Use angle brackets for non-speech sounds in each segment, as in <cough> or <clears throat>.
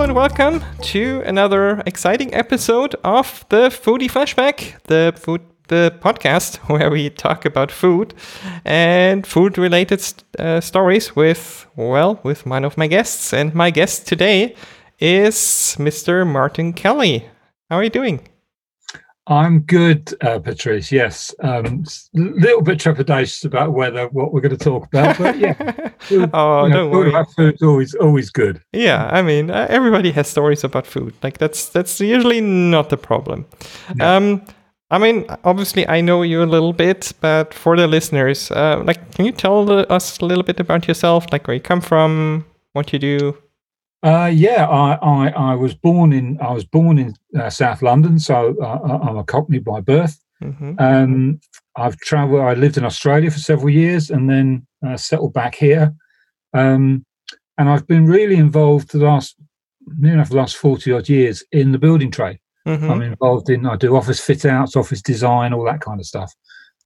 And welcome to another exciting episode of the Foodie Flashback, the food the podcast <laughs> where we talk about food and food related uh, stories with well with one of my guests and my guest today is Mr. Martin Kelly. How are you doing? I'm good, uh, Patrice. Yes, a um, little bit trepidatious about whether what we're going to talk about, but yeah. <laughs> Oh, you know, don't worry. About food's always always good. Yeah, I mean, uh, everybody has stories about food. Like that's that's usually not the problem. No. Um, I mean, obviously, I know you a little bit, but for the listeners, uh, like, can you tell us a little bit about yourself, like where you come from, what you do? Uh, yeah, I, I, I was born in I was born in uh, South London, so uh, I'm a Cockney by birth. Mm-hmm. Um, I've travelled. I lived in Australia for several years, and then uh, settled back here. Um, and I've been really involved the last, near enough the last forty odd years in the building trade. Mm-hmm. I'm involved in. I do office fit outs, office design, all that kind of stuff.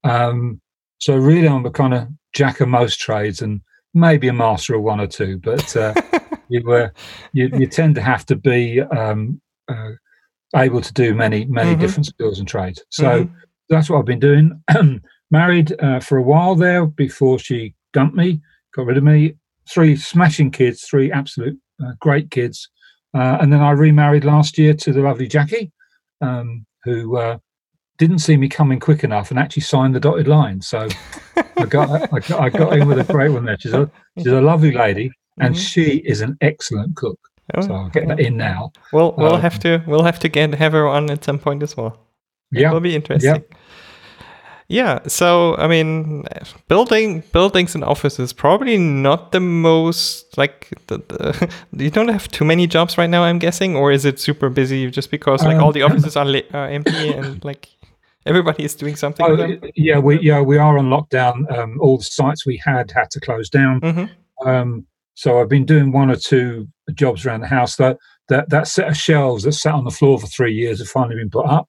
Um, so really, I'm a kind of jack of most trades, and maybe a master of one or two. But uh, <laughs> you, uh, you you tend to have to be um, uh, able to do many many mm-hmm. different skills and trades. So mm-hmm. that's what I've been doing. <clears throat> Married uh, for a while there before she dumped me, got rid of me. Three smashing kids, three absolute uh, great kids, uh, and then I remarried last year to the lovely Jackie, um, who uh, didn't see me coming quick enough and actually signed the dotted line. So I got I got, I got in with a great one there. She's a she's a lovely lady, and mm-hmm. she is an excellent cook. Oh, so I'll get that in now. Well, we'll um, have to we'll have to get have her on at some point as well. Yeah, it will be interesting. Yeah. Yeah, so I mean, building buildings and offices probably not the most like the, the, <laughs> you don't have too many jobs right now. I'm guessing, or is it super busy just because like um, all the offices are, li- are empty and <coughs> like everybody is doing something? Oh, yeah, we yeah we are on lockdown. Um, all the sites we had had to close down. Mm-hmm. Um, so I've been doing one or two jobs around the house. That that that set of shelves that sat on the floor for three years have finally been put up,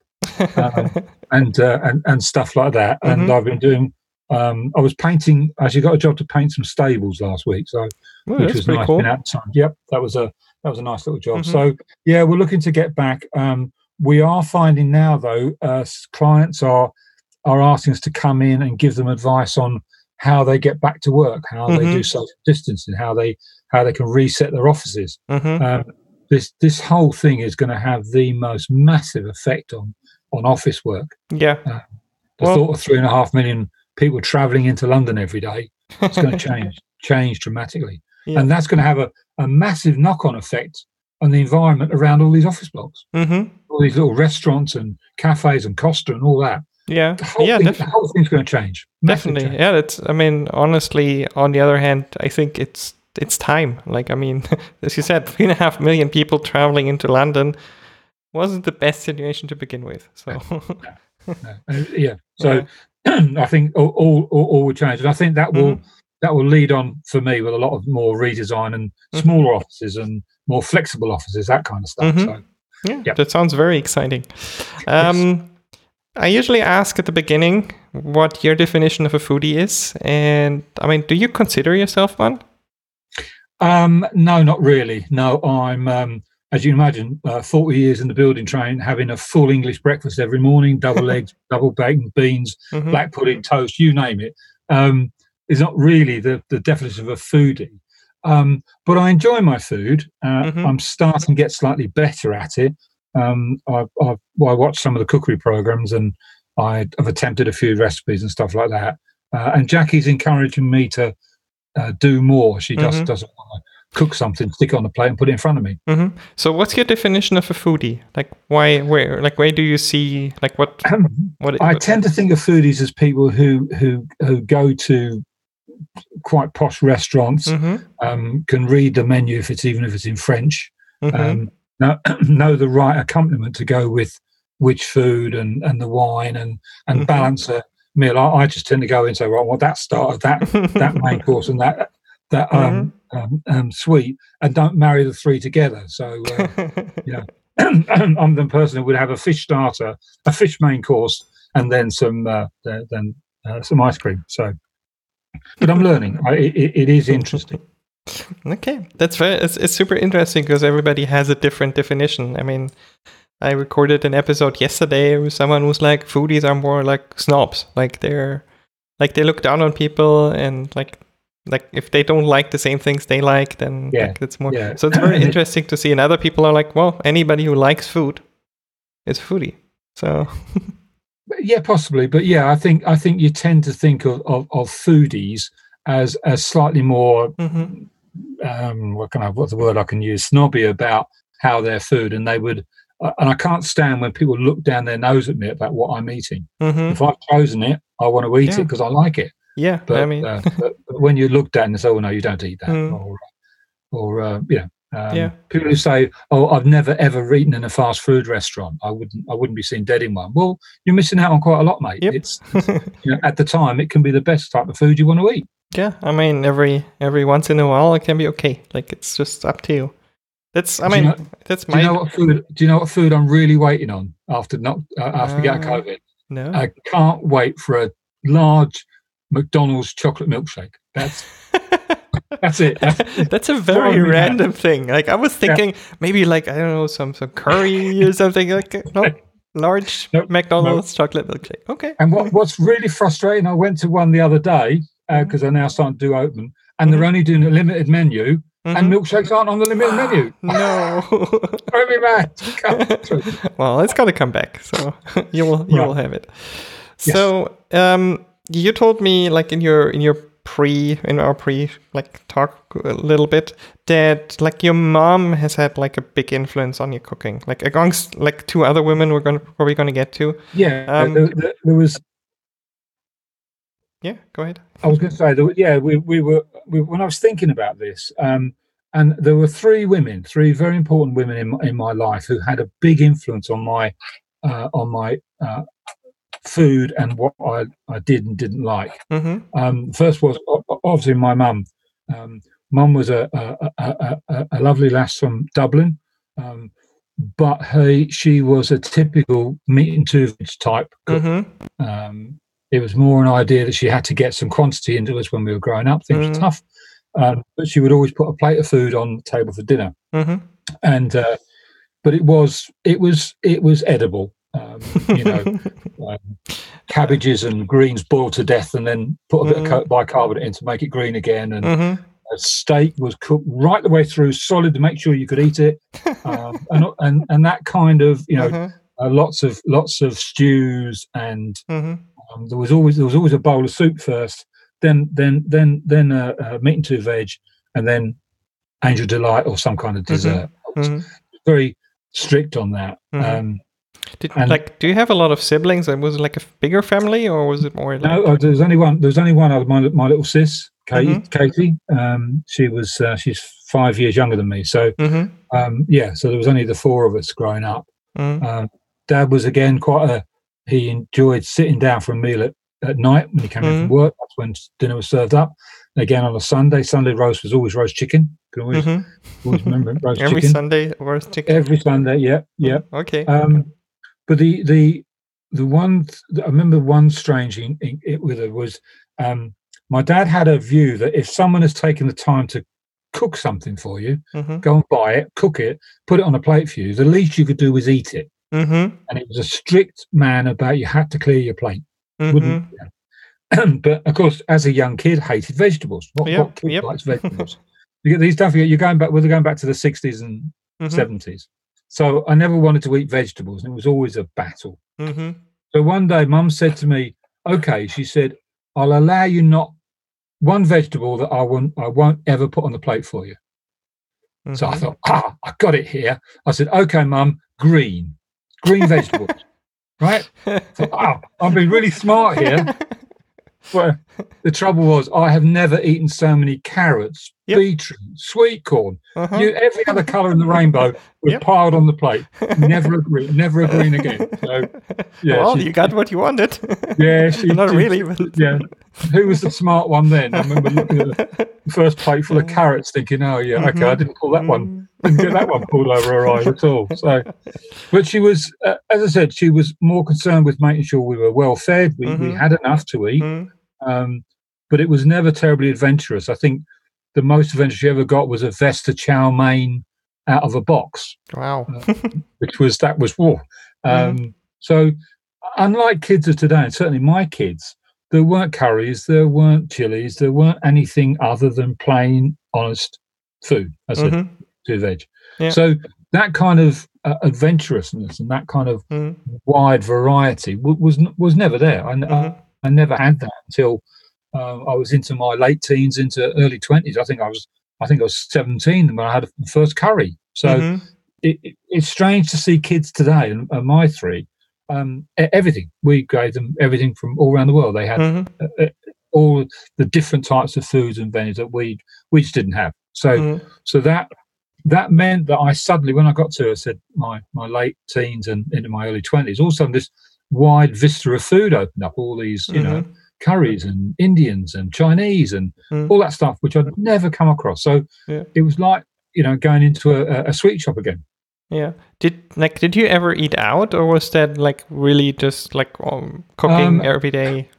um, <laughs> and, uh, and and stuff like that. Mm-hmm. And I've been doing. Um, I was painting. I actually got a job to paint some stables last week, so which was nice. Cool. Been out time. Yep, that was a that was a nice little job. Mm-hmm. So yeah, we're looking to get back. Um, we are finding now though, uh, clients are are asking us to come in and give them advice on how they get back to work, how mm-hmm. they do social distancing, how they how they can reset their offices. Mm-hmm. Um, this this whole thing is going to have the most massive effect on on office work. Yeah, uh, the well, thought of three and a half million people travelling into London every day it's going <laughs> to change change dramatically, yeah. and that's going to have a, a massive knock on effect on the environment around all these office blocks, mm-hmm. all these little restaurants and cafes and Costa and all that. Yeah, the yeah, thing, the whole thing's going to change. Definitely, change. yeah. That's. I mean, honestly, on the other hand, I think it's it's time. Like, I mean, <laughs> as you said, three and a half million people traveling into London wasn't the best situation to begin with. So, uh, <laughs> <laughs> yeah. So, yeah. <clears throat> I think all, all, all will change, and I think that will mm-hmm. that will lead on for me with a lot of more redesign and mm-hmm. smaller mm-hmm. offices and more flexible offices, that kind of stuff. Mm-hmm. So, yeah, yeah, that sounds very exciting. Um, yes. I usually ask at the beginning what your definition of a foodie is. And I mean, do you consider yourself one? Um, no, not really. No, I'm, um, as you imagine, uh, 40 years in the building train, having a full English breakfast every morning, double eggs, <laughs> double bacon, beans, mm-hmm. black pudding, toast, you name it. Um, is not really the, the definition of a foodie. Um, but I enjoy my food. Uh, mm-hmm. I'm starting to get slightly better at it. Um, I, I, I watched some of the cookery programs and I've attempted a few recipes and stuff like that. Uh, and Jackie's encouraging me to uh, do more. She just mm-hmm. doesn't want to cook something, stick it on the plate, and put it in front of me. Mm-hmm. So, what's your definition of a foodie? Like, why, where, like, where do you see, like, what? Um, <clears throat> what I what, tend to think of foodies as people who who who go to quite posh restaurants, mm-hmm. um, can read the menu if it's even if it's in French. Mm-hmm. Um, know, <clears throat> know the right accompaniment to go with which food and, and the wine and and mm-hmm. balance a meal. I, I, just tend to go in and say, right, well, that starter, that that <laughs> main course, and that that um, mm-hmm. um, um, sweet, and don't marry the three together. So, uh, <laughs> you <clears throat> know, I'm the person who would have a fish starter, a fish main course, and then some uh, then uh, some ice cream. So, but I'm learning. I, it, it is interesting. Okay, that's very. It's, it's super interesting because everybody has a different definition. I mean, I recorded an episode yesterday with someone who's like, foodies are more like snobs. Like they're, like they look down on people and like, like if they don't like the same things they like, then yeah. like it's more. Yeah. So it's very <laughs> interesting to see. And other people are like, well, anybody who likes food is foodie. So. yeah, possibly, but yeah, I think I think you tend to think of of, of foodies as as slightly more. Mm-hmm. Um, what can I? What's the word I can use? Snobby about how their food, and they would and I can't stand when people look down their nose at me about what I'm eating. Mm-hmm. If I've chosen it, I want to eat yeah. it because I like it. Yeah, but, I mean, uh, <laughs> but, when you look down and say, "Oh no, you don't eat that," mm. or, or uh, you know, um, yeah. people who say, "Oh, I've never ever eaten in a fast food restaurant. I wouldn't, I wouldn't be seen dead in one." Well, you're missing out on quite a lot, mate. Yep. It's, <laughs> it's you know, at the time, it can be the best type of food you want to eat. Yeah, I mean, every every once in a while, it can be okay. Like it's just up to you. That's I mean you know, that's my. Do you know what food? Do you know what food I'm really waiting on after not uh, after uh, getting COVID? No, I can't wait for a large McDonald's chocolate milkshake. That's <laughs> that's it. That's, <laughs> that's a very random thing. Like I was thinking yeah. maybe like I don't know some some curry or <laughs> something like no large nope, McDonald's nope. chocolate milkshake. Okay. And what what's really frustrating? I went to one the other day because uh, mm-hmm. I now starting to do open, and mm-hmm. they're only doing a limited menu Mm-hmm. and milkshakes aren't on the limited <gasps> menu. no, <laughs> throw me back. <laughs> well, it's got to come back, so <laughs> you will you right. will have it. Yes. So, um, you told me like in your in your pre in our pre like talk a little bit that like your mom has had like a big influence on your cooking, like amongst like two other women we're gonna probably gonna get to. Yeah, um, there, there, there was yeah, go ahead. I was going to say, that, yeah, we, we were we, when I was thinking about this, um, and there were three women, three very important women in in my life who had a big influence on my uh, on my uh, food and what I, I did and didn't like. Mm-hmm. Um, first was obviously my mum. Um, mum was a a, a, a, a, lovely lass from Dublin, um, but her, she was a typical meat and two type. Mm-hmm. Um, it was more an idea that she had to get some quantity into us when we were growing up. Things mm-hmm. were tough, um, but she would always put a plate of food on the table for dinner. Mm-hmm. And uh, but it was it was it was edible. Um, you know, <laughs> um, cabbages and greens boiled to death, and then put a bit mm-hmm. of bicarbonate in to make it green again. And mm-hmm. a steak was cooked right the way through, solid to make sure you could eat it, um, and, and and that kind of you know. Uh-huh. Uh, lots of lots of stews and mm-hmm. Um, there was always there was always a bowl of soup first, then then then then a, a meat and two veg, and then angel delight or some kind of mm-hmm. dessert. Mm-hmm. Mm-hmm. Very strict on that. Mm-hmm. Um, Did, and, like, do you have a lot of siblings? And was it like a bigger family, or was it more? Like... No, uh, there was only one. There was only one. I was my my little sis, Katie. Mm-hmm. Katie. Um, she was uh, she's five years younger than me. So mm-hmm. um, yeah, so there was only the four of us growing up. Um, Dad was again quite a he enjoyed sitting down for a meal at, at night when he came mm. in from work. That's when dinner was served up. And again on a Sunday, Sunday roast was always roast chicken. Can always, mm-hmm. always remember roast <laughs> Every chicken. Sunday roast chicken. Every Sunday, yeah, yeah. Okay. Um, but the the the one I remember one strange in, in, it with it was um, my dad had a view that if someone has taken the time to cook something for you, mm-hmm. go and buy it, cook it, put it on a plate for you. The least you could do was eat it. Mm-hmm. And it was a strict man about you had to clear your plate. Mm-hmm. Yeah. <clears throat> but of course, as a young kid, hated vegetables. What, yep. what kid yep. likes vegetables? <laughs> you get these. Don't forget, you're going back. They're going back to the 60s and 70s. Mm-hmm. So I never wanted to eat vegetables, and it was always a battle. Mm-hmm. So one day, Mum said to me, "Okay," she said, "I'll allow you not one vegetable that I won't I won't ever put on the plate for you." So I mm-hmm. thought, ah, I got it here. I said, "Okay, Mum, green." Green vegetables, right? <laughs> So, wow, I'm being really smart here. <laughs> Well, the trouble was, I have never eaten so many carrots, yep. beetroot, sweet corn, uh-huh. you, every other colour in the rainbow was yep. piled on the plate. <laughs> Never a green, never a green again. So, yeah, well, she, you got what you wanted. Yeah, <laughs> she not she, really. But... Yeah, who was the smart one then? I remember looking at the <laughs> first plate full of carrots, thinking, "Oh yeah, okay, mm-hmm. I didn't pull that one." Mm didn't get that one pulled over her eyes at all. So, but she was, uh, as I said, she was more concerned with making sure we were well fed, we, mm-hmm. we had enough to eat, mm-hmm. Um, but it was never terribly adventurous. I think the most adventure she ever got was a Vesta chow mein out of a box. Wow. uh, which was, that was war. <laughs> Um, mm. So, unlike kids of today, and certainly my kids, there weren't curries, there weren't chilies, there weren't anything other than plain, honest food. That's mm-hmm. it, veg. Yeah. So, that kind of uh, adventurousness and that kind of mm. wide variety w- was was never there. I, mm-hmm. I, I, never had that until uh, I was into my late teens, into early twenties. I think I was I think I was seventeen when I had the first curry. So mm-hmm. it, it, it's strange to see kids today, and, and my three, um, everything we gave them everything from all around the world. They had mm-hmm. uh, uh all the different types of foods and venues that we we just didn't have. So mm-hmm. so that that meant that I suddenly, when I got to, I said my my late teens and into my early twenties, all of a sudden this wide vista of food opened up. All these, you mm-hmm. know, curries and Indians and Chinese and mm. all that stuff, which I'd never come across. So yeah. it was like you know going into a, a sweet shop again. Yeah. Did like did you ever eat out, or was that like really just like um, cooking um, every day?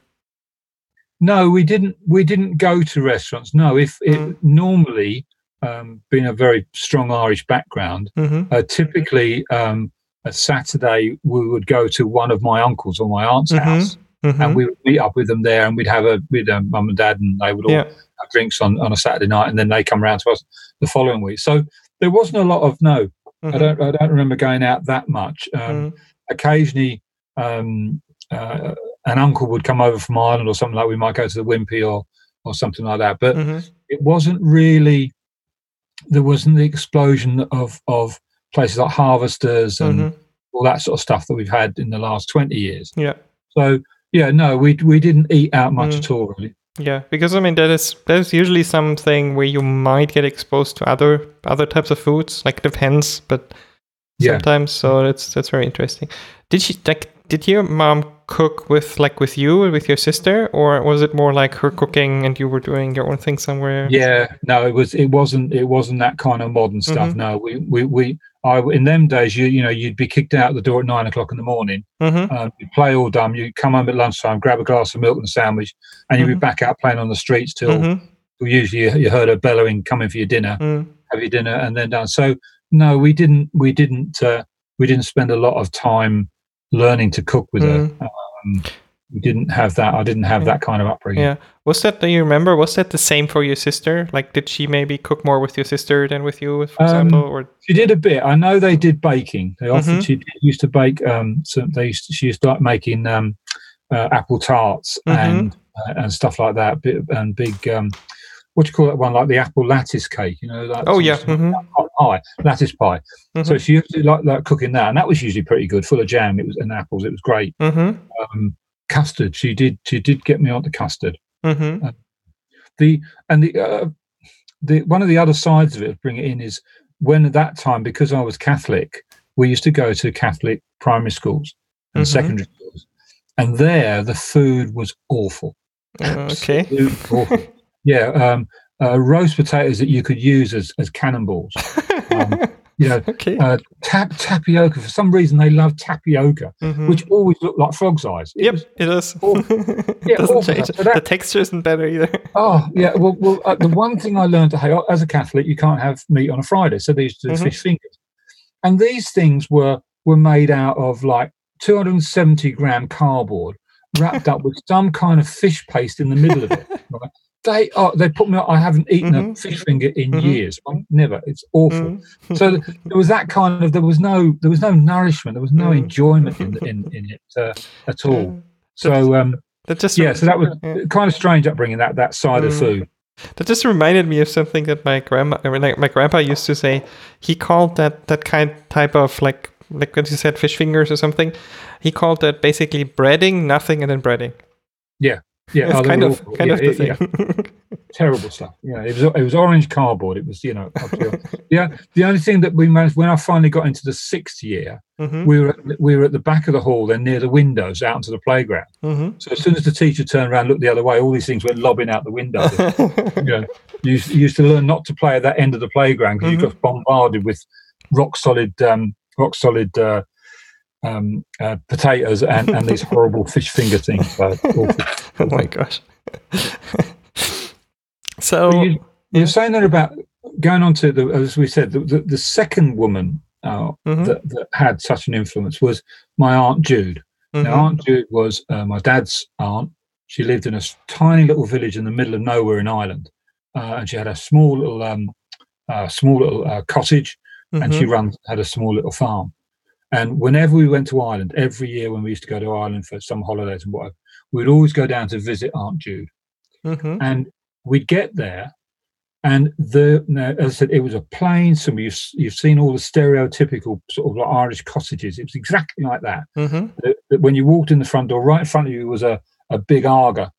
No, we didn't. We didn't go to restaurants. No, if mm. it, normally um, being a very strong Irish background, mm-hmm. uh, typically um, a Saturday we would go to one of my uncles or my aunt's mm-hmm. house, mm-hmm. and we would meet up with them there, and we'd have a with um, mum and dad, and they would all yeah. have drinks on, on a Saturday night, and then they come around to us the following week. So there wasn't a lot of no. I mm-hmm. don't I don't remember going out that much. Um, mm-hmm. Occasionally. Um, uh, an uncle would come over from Ireland or something like we might go to the Wimpy or or something like that. But mm-hmm. it wasn't really there wasn't the explosion of of places like harvesters and mm-hmm. all that sort of stuff that we've had in the last 20 years yeah so yeah no we we didn't eat out much mm. at all really yeah because i mean that is that is usually something where you might get exposed to other other types of foods like depends but yeah. sometimes so that's that's very interesting did she like did your mom cook with like with you and with your sister or was it more like her cooking and you were doing your own thing somewhere yeah no it was it wasn't it wasn't that kind of modern stuff mm-hmm. no we we we I, in them days, you you know, you'd be kicked out the door at nine o'clock in the morning. Mm-hmm. Uh, you'd play all dumb. You'd come home at lunchtime, grab a glass of milk and a sandwich, and you'd mm-hmm. be back out playing on the streets till mm-hmm. usually you, you, heard her bellowing, "Coming for your dinner, mm. have your dinner," and then done. So no, we didn't. We didn't. Uh, we didn't spend a lot of time learning to cook with her. Mm. Um, we didn't have that. I didn't have yeah. that kind of upbringing. Yeah. Was that, do you remember, was that the same for your sister? Like, did she maybe cook more with your sister than with you, for um, example? Or She did a bit. I know they did baking. They often, mm-hmm. she used to bake, um, so they used to, she used to like making um, uh, apple tarts mm-hmm. and uh, and stuff like that. And big, um, what do you call that one? Like the apple lattice cake, you know? Like oh, yeah. Mm-hmm. Pie, lattice pie. Mm-hmm. So she used to like, like cooking that. And that was usually pretty good, full of jam. It was and apples. It was great. Mm-hmm. Um, custard. She did. She did get me on the custard. Mm-hmm. Uh, the and the uh, the one of the other sides of it, bring it in, is when at that time because I was Catholic, we used to go to Catholic primary schools and mm-hmm. secondary schools, and there the food was awful. Uh, okay. awful. <laughs> yeah. Um, uh, roast potatoes that you could use as, as cannonballs. Um, <laughs> you <laughs> know, okay. uh, tap, tapioca. For some reason, they love tapioca, mm-hmm. which always look like frog's eyes. It yep, it does. <laughs> yeah, doesn't change. So that, the texture isn't better either. <laughs> oh yeah. Well, well uh, the one thing I learned to hate as a Catholic, you can't have meat on a Friday, so these mm-hmm. fish fingers, and these things were were made out of like 270 gram cardboard wrapped up with some kind of fish paste in the middle of it. Right? They are they put me i haven't eaten mm-hmm. a fish finger in mm-hmm. years never it's awful mm-hmm. so there was that kind of there was no there was no nourishment there was no mm. enjoyment in, in, in it uh, at all so um that just yeah so that was yeah. kind of strange upbringing that that side of mm. food that just reminded me of something that my grandma my grandpa used to say he called that that kind type of like like when you said fish fingers or something he called that basically breading nothing and then breading yeah yeah, it's kind of kind yeah, of the same. Yeah. <laughs> Terrible stuff. Yeah, it was it was orange cardboard. It was you know yeah. <laughs> The only thing that we managed when I finally got into the sixth year, mm-hmm. we were at, we were at the back of the hall, then near the windows, out into the playground. Mm-hmm. So as soon as the teacher turned around, looked the other way, all these things went lobbing out the window. <laughs> you know, you used, you used, to learn not to play at that end of the playground because mm-hmm. you got bombarded with rock solid um, rock solid. Uh, um, uh, potatoes and, and these horrible <laughs> fish finger things. <laughs> oh my gosh. <laughs> so, you, You were saying that about going on to the, as we said, the, the, the second woman uh, mm-hmm. that, that, had such an influence was my aunt Jude. Mm-hmm. Now, Aunt Jude was uh, my dad's aunt. She lived in a tiny little village in the middle of nowhere in Ireland, uh, and she had a small little, um, uh, small little uh, cottage, mm-hmm. and she mm-hmm. run had a small little farm. And whenever we went to Ireland, every year when we used to go to Ireland for some holidays and whatever, we'd always go down to visit Aunt Jude. Mm-hmm. And we'd get there, and the as I said, it was a plain. Some you've you've seen all the stereotypical sort of like Irish cottages. It was exactly like that. Mm-hmm. That, that when you walked in the front door, right in front of you was a a big Aga,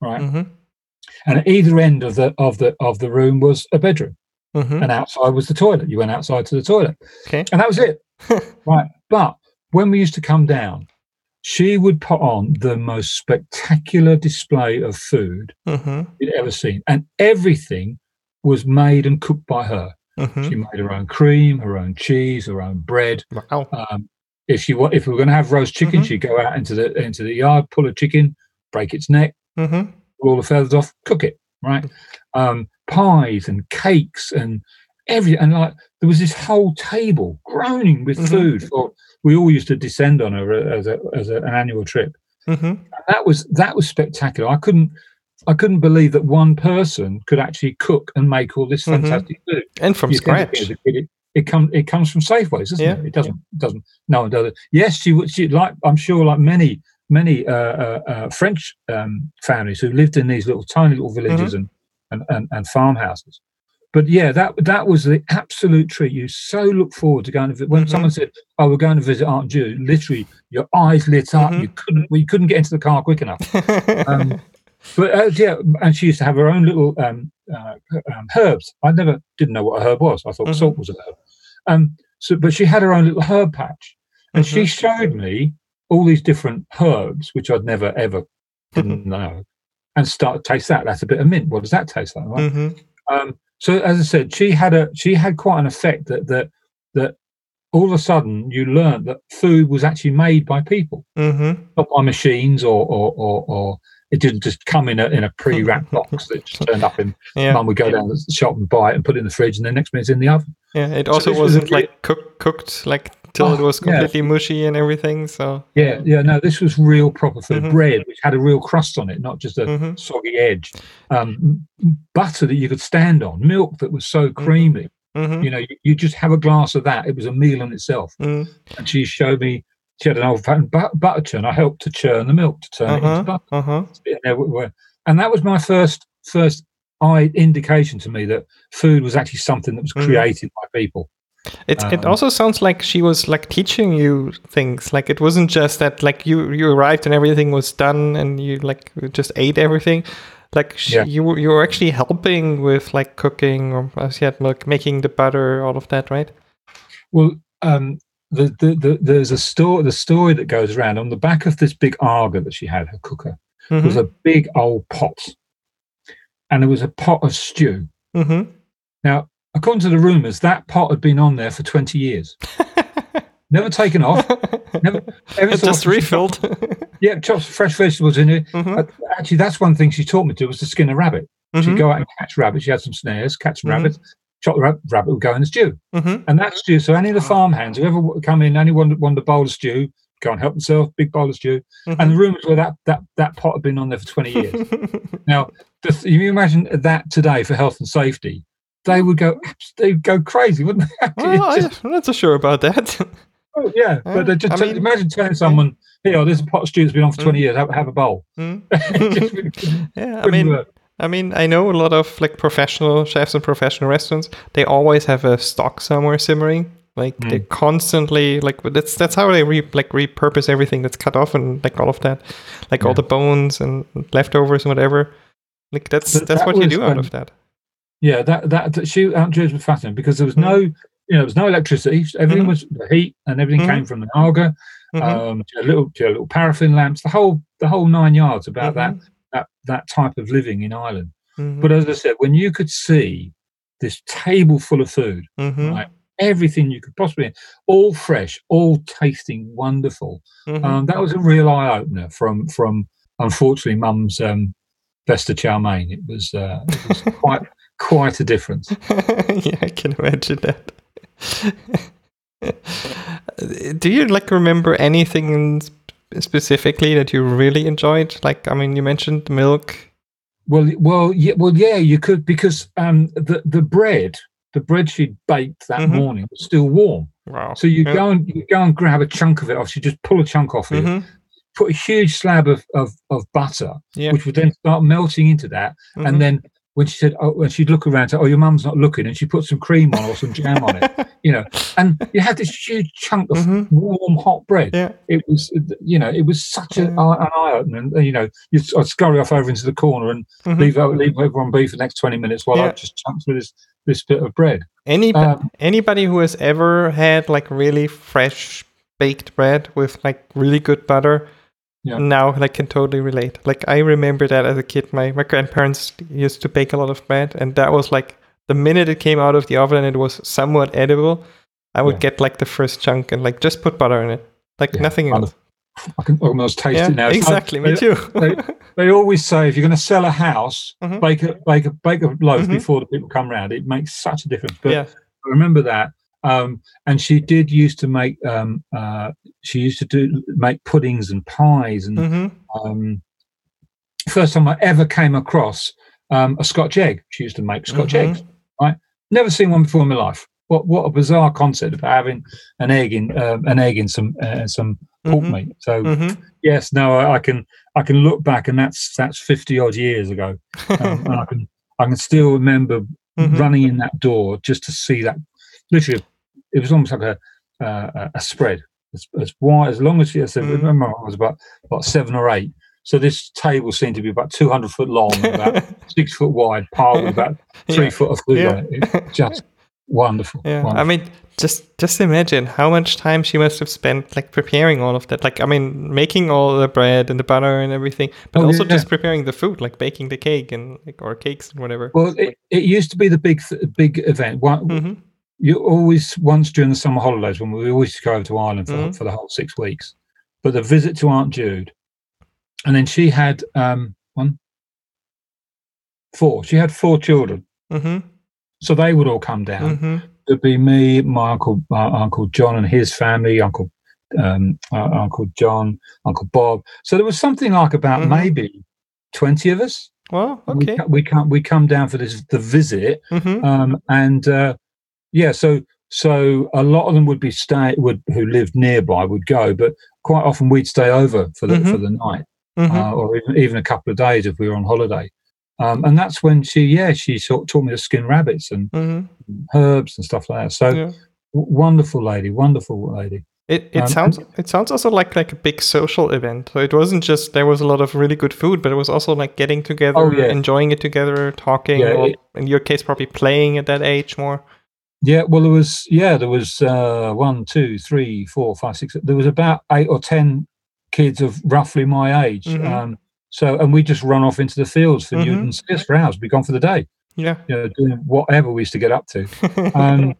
right, mm-hmm. and at either end of the of the of the room was a bedroom, mm-hmm. and outside was the toilet. You went outside to the toilet, okay, and that was it, <laughs> right. But when we used to come down, she would put on the most spectacular display of food mm-hmm. you'd ever seen, and everything was made and cooked by her. Mm-hmm. She made her own cream, her own cheese, her own bread. Wow. Um, if she if we were going to have roast chicken, mm-hmm. she'd go out into the into the yard, pull a chicken, break its neck, mm-hmm. pull all the feathers off, cook it. Right, um, pies and cakes and every and like there was this whole table groaning with mm-hmm. food. For we all used to descend on her as a as a, an annual trip. Mm-hmm. That was that was spectacular. I couldn't I couldn't believe that one person could actually cook and make all this mm-hmm. fantastic mm-hmm. food and from you scratch. It, it, comes it comes from Safeways, doesn't yeah. it? It doesn't yeah. doesn't no one does it. Yes, she would. She like I'm sure like many many uh, uh, uh, French um, families who lived in these little tiny little villages mm-hmm. and, and, and and farmhouses. But yeah, that that was the absolute treat. You so look forward to going to when mm-hmm. someone said, "Oh, we're going to visit Aunt Jude." Literally, your eyes lit up. Mm-hmm. You couldn't well, couldn't get into the car quick enough. um, <laughs> but uh, yeah, and she used to have her own little um, uh, um, herbs. I never didn't know what a herb was. I thought mm-hmm. salt was a herb. Um, so, but she had her own little herb patch, and mm-hmm. she showed me all these different herbs, which I'd never ever <laughs> didn't know, and start taste that. That's a bit of mint. What does that taste like? Right? Mm-hmm. Um, so, as I said, she had a she had quite an effect that that that all of a sudden you learned that food was actually made by people, mm-hmm. not by machines or or, or, or it didn't just come in a in a pre-wrapped <laughs> box that just turned up and yeah. mum would go down the shop and buy it and put it in the fridge and then next minute it's in the oven. Yeah, it also so wasn't was like cook, cooked like till oh, it was completely yeah. mushy and everything. So yeah, yeah, no, this was real proper food. Mm-hmm. Bread which had a real crust on it, not just a mm-hmm. soggy edge. Um, butter that you could stand on, milk that was so mm-hmm. creamy. Mm-hmm. You know, you, you, just have a glass of that. It was a meal in itself. Mm. And she showed me she had an old fashioned butter churn. I helped to churn the milk to turn uh-huh, it into uh-huh, butter. Uh-huh. And that was my first first eye indication to me that food was actually something that was mm. created by people. It um, it also sounds like she was like teaching you things. Like it wasn't just that like you you arrived and everything was done and you like just ate everything. Like she, yeah. you you were actually helping with like cooking or as yet like making the butter, all of that, right? Well, um, the, the, the, there's a story the story that goes around on the back of this big Aga that she had her cooker mm-hmm. was a big old pot and it was a pot of stew mm-hmm. now according to the rumors that pot had been on there for 20 years <laughs> never taken off never ever <laughs> just refilled <laughs> yeah chops fresh vegetables in it mm-hmm. actually that's one thing she taught me to do was to skin a rabbit she'd mm-hmm. go out and catch rabbits she had some snares catch some mm-hmm. rabbits chop the rabbit rabbit would go in the stew. Mm-hmm. And that stew, so any of the farm hands, whoever come in, anyone wanted a bowl of stew, go and help themselves, big bowl of stew. Mm-hmm. And the rumours were that, that that pot had been on there for 20 years. now, if you imagine that today for health and safety, they would go <laughs> they would go crazy, wouldn't they? <laughs> well, just, I'm not so sure about that. <laughs> oh, yeah, but uh, just I mean, imagine telling someone, "Here, there's a pot of stew that's been on for 20 mm. years. Have, have a bowl." Mm. yeah, I mean, work. I mean, I know a lot of like professional chefs and professional restaurants. They always have a stock somewhere simmering. Like mm. they constantly like that's that's how they re, like repurpose everything that's cut off and like all of that, like yeah. all the bones and leftovers and whatever. Like that's but that's that what you do out um, of that. Yeah, that that, shoot Aunt Jude's was fascinating because there was mm. no you know there was no electricity. Everything mm. was the heat and everything came mm-hmm. from the Aga. Mm-hmm. Um, little little paraffin lamps, the whole the whole nine yards about that mm-hmm that that type of living in Ireland. Mm-hmm. But as I said, when you could see this table full of food, mm-hmm. right, everything you could possibly, all fresh, all tasting wonderful, mm-hmm. um, that was a real eye opener. From from unfortunately, Mum's um, Vesta chow mein. It was uh, it was quite <laughs> quite a difference. <laughs> yeah, I can imagine that. Do you like remember anything specifically that you really enjoyed? Like, I mean, you mentioned milk. Well, well, yeah, well, yeah, you could because um, the the bread, the bread she'd baked that mm-hmm. morning was still warm. Wow. So you yeah. go and you go and grab a chunk of it off. You just pull a chunk off mm-hmm. it, put a huge slab of of, of butter, yeah. which would then start melting into that, mm-hmm. and then when she said, oh, when she'd look around, say, oh, your mum's not looking, and she put some cream on or some jam on it, <laughs> you know, and you had this huge chunk of mm-hmm. warm hot bread. Yeah. It was, you know, it was such a, an eye opener. And you know, you'd I'd scurry off over into the corner and mm-hmm. leave leave everyone be for the next twenty minutes while yeah. I just chunked through this this bit of bread. Any um, anybody who has ever had like really fresh baked bread with like really good butter yeah. now like can totally relate. Like I remember that as a kid, my my grandparents used to bake a lot of bread, and that was like the minute it came out of the oven and it was somewhat edible, I would yeah. get like the first chunk and like just put butter in it, like yeah. nothing else. I can almost taste yeah, it now. Exactly, me too. they, they, always say if you're going to sell a house, mm-hmm. bake a bake a bake a loaf mm-hmm. before the people come round. It makes such a difference. But yeah. I remember that. Um, and she did used to make um, uh, she used to do make puddings and pies and mm-hmm. um, first time I ever came across um, a Scotch egg. She used to make Scotch mm-hmm. eggs. Right, never seen one before in my life. What what a bizarre concept of having an egg in um, an egg in some uh, some pork mm-hmm. meat. So mm-hmm. yes, no, I, I, can I can look back and that's that's fifty odd years ago, <laughs> um, and I can I can still remember mm-hmm. running in that door just to see that literally it was almost like a uh, a spread as, as wide as long as she said. Mm. Remember, I was about about seven or eight. So this table seemed to be about two hundred foot long, about <laughs> six foot wide, piled with about <laughs> three yeah. foot of food yeah. on it. just wonderful. Yeah, wonderful. I mean, just just imagine how much time she must have spent like preparing all of that. Like, I mean, making all the bread and the butter and everything, but oh, also yeah. just preparing the food, like baking the cake and like or cakes and whatever. Well, it, it used to be the big big event. One, mm-hmm you always once during the summer holidays when we always go over to Ireland for, mm-hmm. for the whole six weeks. But the visit to Aunt Jude, and then she had um, one, four. She had four children, mm-hmm. so they would all come down. Mm-hmm. It'd be me, my uncle, Uncle John, and his family, Uncle um, uh, Uncle John, Uncle Bob. So there was something like about mm-hmm. maybe twenty of us. Well, okay. We, we come we come down for this the visit, mm-hmm. um, and uh, yeah, so so a lot of them would be stay would who lived nearby would go, but quite often we'd stay over for the mm-hmm. for the night, mm-hmm. uh, or even, even a couple of days if we were on holiday. Um, and that's when she, yeah, she sort of taught me to skin rabbits and mm-hmm. herbs and stuff like that. So yeah. w- wonderful lady, wonderful lady. It it um, sounds it sounds also like like a big social event. So it wasn't just there was a lot of really good food, but it was also like getting together, oh, yeah. enjoying it together, talking. Yeah, or it, in your case, probably playing at that age more. Yeah, well, there was yeah, there was uh, one, two, three, four, five, six. There was about eight or ten kids of roughly my age. Mm-hmm. Um, so, and we just run off into the fields for mm-hmm. Newton Scarce for hours. Be gone for the day. Yeah, you know, doing whatever we used to get up to. <laughs> um,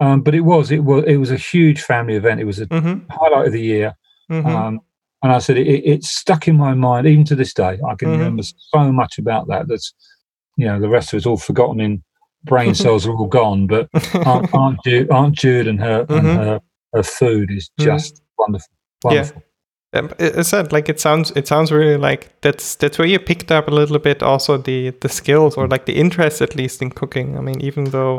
um, but it was it was it was a huge family event. It was a mm-hmm. highlight of the year. Mm-hmm. Um, and I said it, it, stuck in my mind even to this day. I can mm-hmm. remember so much about that. That's you know the rest of it's all forgotten in brain cells are all gone. But <laughs> Aunt, Aunt, Jude, Aunt Jude and her mm-hmm. and her, her food is mm-hmm. just mm-hmm. wonderful. Wonderful. Yeah. Um, it said like it sounds it sounds really like that's that's where you picked up a little bit also the the skills or like the interest at least in cooking. I mean, even though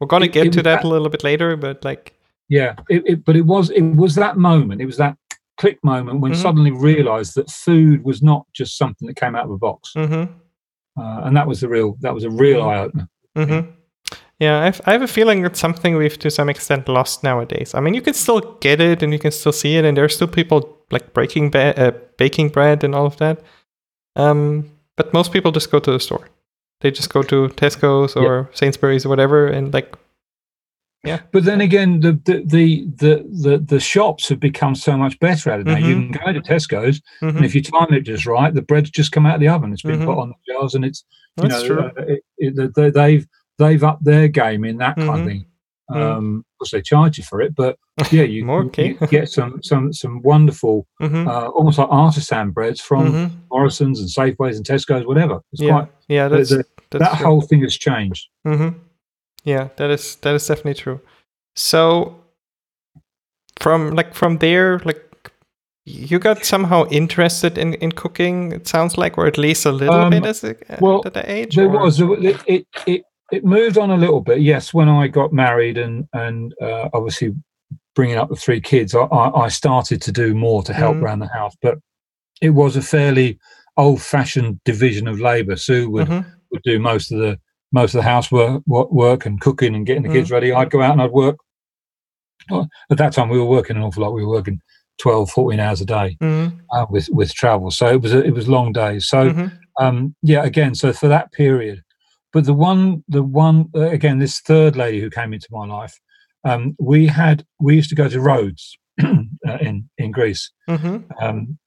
we're gonna it, get it to that, that, a little bit later, but like yeah, it, but it was it was that moment. It was that click moment when mm-hmm. suddenly realised that food was not just something that came out of a box, mm-hmm. uh, and that was the real that was a real mm-hmm. eye opener. Mm-hmm. Yeah, I've, I have a feeling it's something we've to some extent lost nowadays. I mean, you can still get it and you can still see it, and there are still people like breaking ba- uh, baking bread and all of that. Um, but most people just go to the store. They just go to Tesco's or. Sainsbury's or whatever, and like, yeah. But then again, the the the the the, shops have become so much better at it now. Mm-hmm. You can go to Tesco's, mm-hmm. and if you time it just right, the bread's just come out of the oven. It's been mm-hmm. put on the shelves, and it's you That's know true. Uh, it, it, they've they've upped their game in that kind mm-hmm. of thing. Mm-hmm. Um, of course, they charge you for it, but yeah, you, you get some some some wonderful, mm-hmm. uh, almost like artisan breads from mm-hmm. Morrison's and Safeways and Tesco's, whatever. It's yeah. quite Yeah, that's, the, the, that's that whole thing has changed. Yeah, that is that is definitely true. So from like from there, like you got somehow interested in, in cooking. It sounds like, or at least a little um, bit as a, well, at the age. There or? was it, it it it moved on a little bit. Yes, when I got married and and uh, obviously bringing up the three kids, I, I started to do more to help mm. around the house. But it was a fairly old-fashioned division of labour. Sue would mm-hmm. would do most of the most of the housework work and cooking and getting the mm. kids ready. I'd go out and I'd work. At that time, we were working an awful lot. We were working 12, 14 hours a day mm-hmm. uh, with with travel. So it was a, it was long days. So mm-hmm. um, yeah, again, so for that period. But the one the one uh, again, this third lady who came into my life, um, we had we used to go to Rhodes <clears throat> uh, in in Greece mm-hmm. um,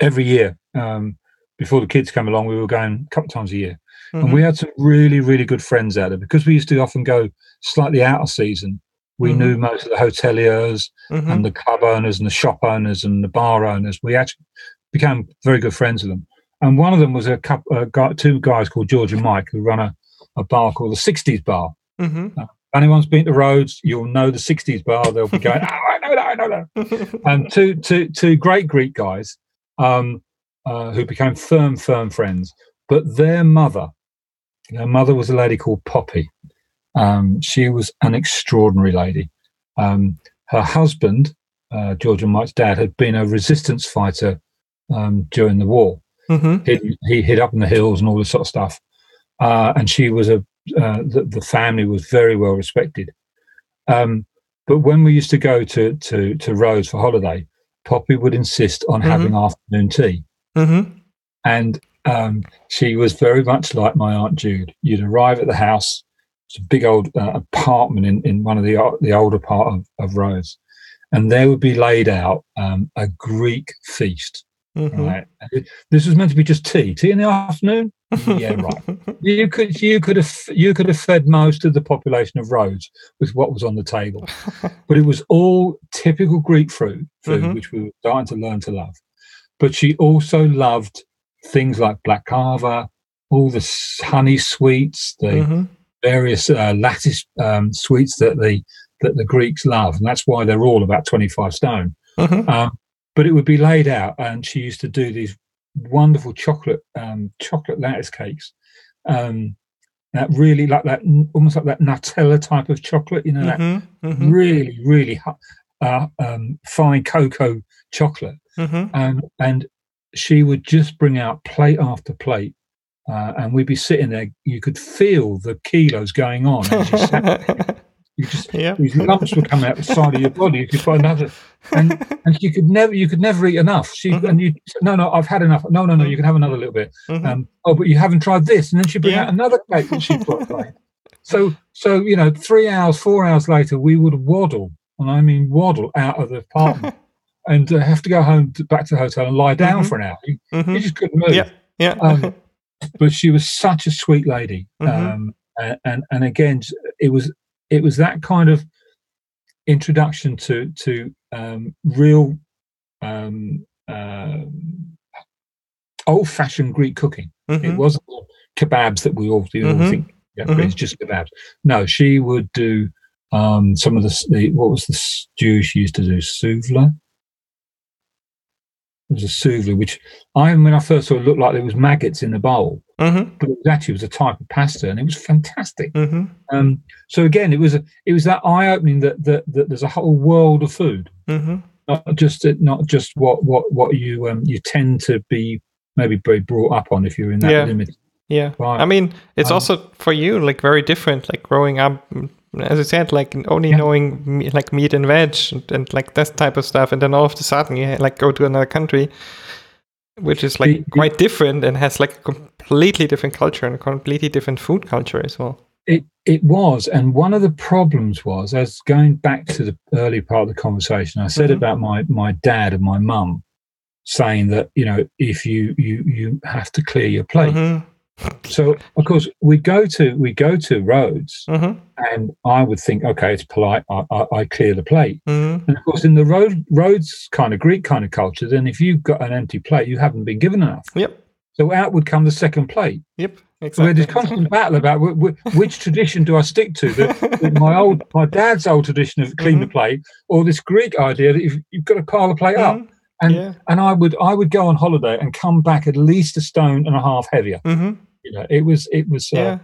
every year. Um, before the kids came along, we were going a couple of times a year, and we mm-hmm. had some really really good friends out there because we used to often go slightly out of season we mm-hmm. knew most of the hoteliers mm-hmm. and the club owners and the shop owners and the bar owners. We actually became very good friends with them. And one of them was a couple, uh, guy, two guys called George and Mike who run a, a bar called the 60s Bar. Mm-hmm. Uh, anyone's been to Rhodes, you'll know the 60s Bar. They'll be going, <laughs> oh, I know that, I know that. <laughs> and two, two, two great Greek guys um, uh, who became firm, firm friends. But their mother, their mother was a lady called Poppy. Um, she was an extraordinary lady. Um, her husband, uh, George and Mike's dad, had been a resistance fighter um, during the war. Mm-hmm. He, he hid up in the hills and all this sort of stuff. Uh, and she was a uh, the, the, family was very well respected. Um, but when we used to go to to to Rhodes for holiday, Poppy would insist on mm-hmm. having afternoon tea, mm-hmm. and um, she was very much like my aunt Jude. You'd arrive at the house, it's a big old uh, apartment in, in one of the the older part of, of Rhodes, and there would be laid out um, a Greek feast. Mm-hmm. Right, this was meant to be just tea, tea in the afternoon. yeah, right. <laughs> You could you could have you could have fed most of the population of Rhodes with what was on the table, <laughs> but it was all typical Greek food, food mm-hmm. which we were starting to learn to love. But she also loved things like baklava, all the honey sweets, the mm-hmm various uh, lattice um, sweets that the that the Greeks love, and that's why they're all about twenty five stone. Mm-hmm. Um, but it would be laid out, and she used to do these wonderful chocolate um, chocolate lattice cakes. Um, that really like that, almost like that Nutella type of chocolate, you know, that mm-hmm. Mm-hmm. really, really uh, um, fine cocoa chocolate. Mm-hmm. and she would just bring out plate after plate uh, and we'd be sitting there. You could feel the kilos going on. you just <laughs> yeah. these lumps would come out the side of your body if you find another, and <laughs> and you could never you could never eat enough. She mm-hmm. and you no no I've had enough. No no no you can have another little bit. Mm-hmm. Um, oh but you haven't tried this, and then she bring yeah. out another cake that she put. <laughs> So so you know three hours four hours later we would waddle, and I mean waddle out of the apartment. And uh, have to go home to, back to the hotel and lie down mm-hmm. for an hour. You, mm-hmm. you, just couldn't move. Yeah, yeah. Um, <laughs> but she was such a sweet lady. Mm-hmm. Um, and, and again, it was it was that kind of introduction to to um, real um, uh, old fashioned Greek cooking. Mm-hmm. It wasn't kebabs that we all, mm-hmm. think yeah, it's mm-hmm. just kebabs. No, she would do um, some of the, the, what was the stew she used to do? Souvla. It was a souvlaki, which I, when I first saw it, looked like there was maggots in the bowl, mm-hmm. but it was actually it was a type of pasta, and it was fantastic. Mm-hmm. Um, so again, it was a, it was that eye opening that, that that there's a whole world of food, mm-hmm. not just not just what what what you um, you tend to be maybe be brought up on if you're in that yeah. limit. Yeah, I mean, it's um, also for you like very different. Like growing up as I said, like only yeah. knowing me, like meat and veg and, and, like that type of stuff, and then all of a sudden you like go to another country, which is like quite different and has like a completely different culture and a completely different food culture as well. It it was, and one of the problems was, as going back to the early part of the conversation, I said mm-hmm. about my my dad and my mum saying that you know if you you you have to clear your plate. Mm-hmm so of course we go to we go to Rhodes, mm-hmm. and I would think, okay, it's polite. I, I, I clear the plate, mm-hmm. and of course in the road Rhodes kind of Greek kind of culture, then if you've got an empty plate, you haven't been given enough. Yep. So out would come the second plate. Yep. exactly. we had this constant battle about which tradition do I stick to? The, my old, my dad's old tradition of clean mm-hmm. the plate, or this Greek idea that you've, you've got to pile the plate mm-hmm. up. And yeah. and I would I would go on holiday and come back at least a stone and a half heavier. Mm-hmm. You know, it was it was uh,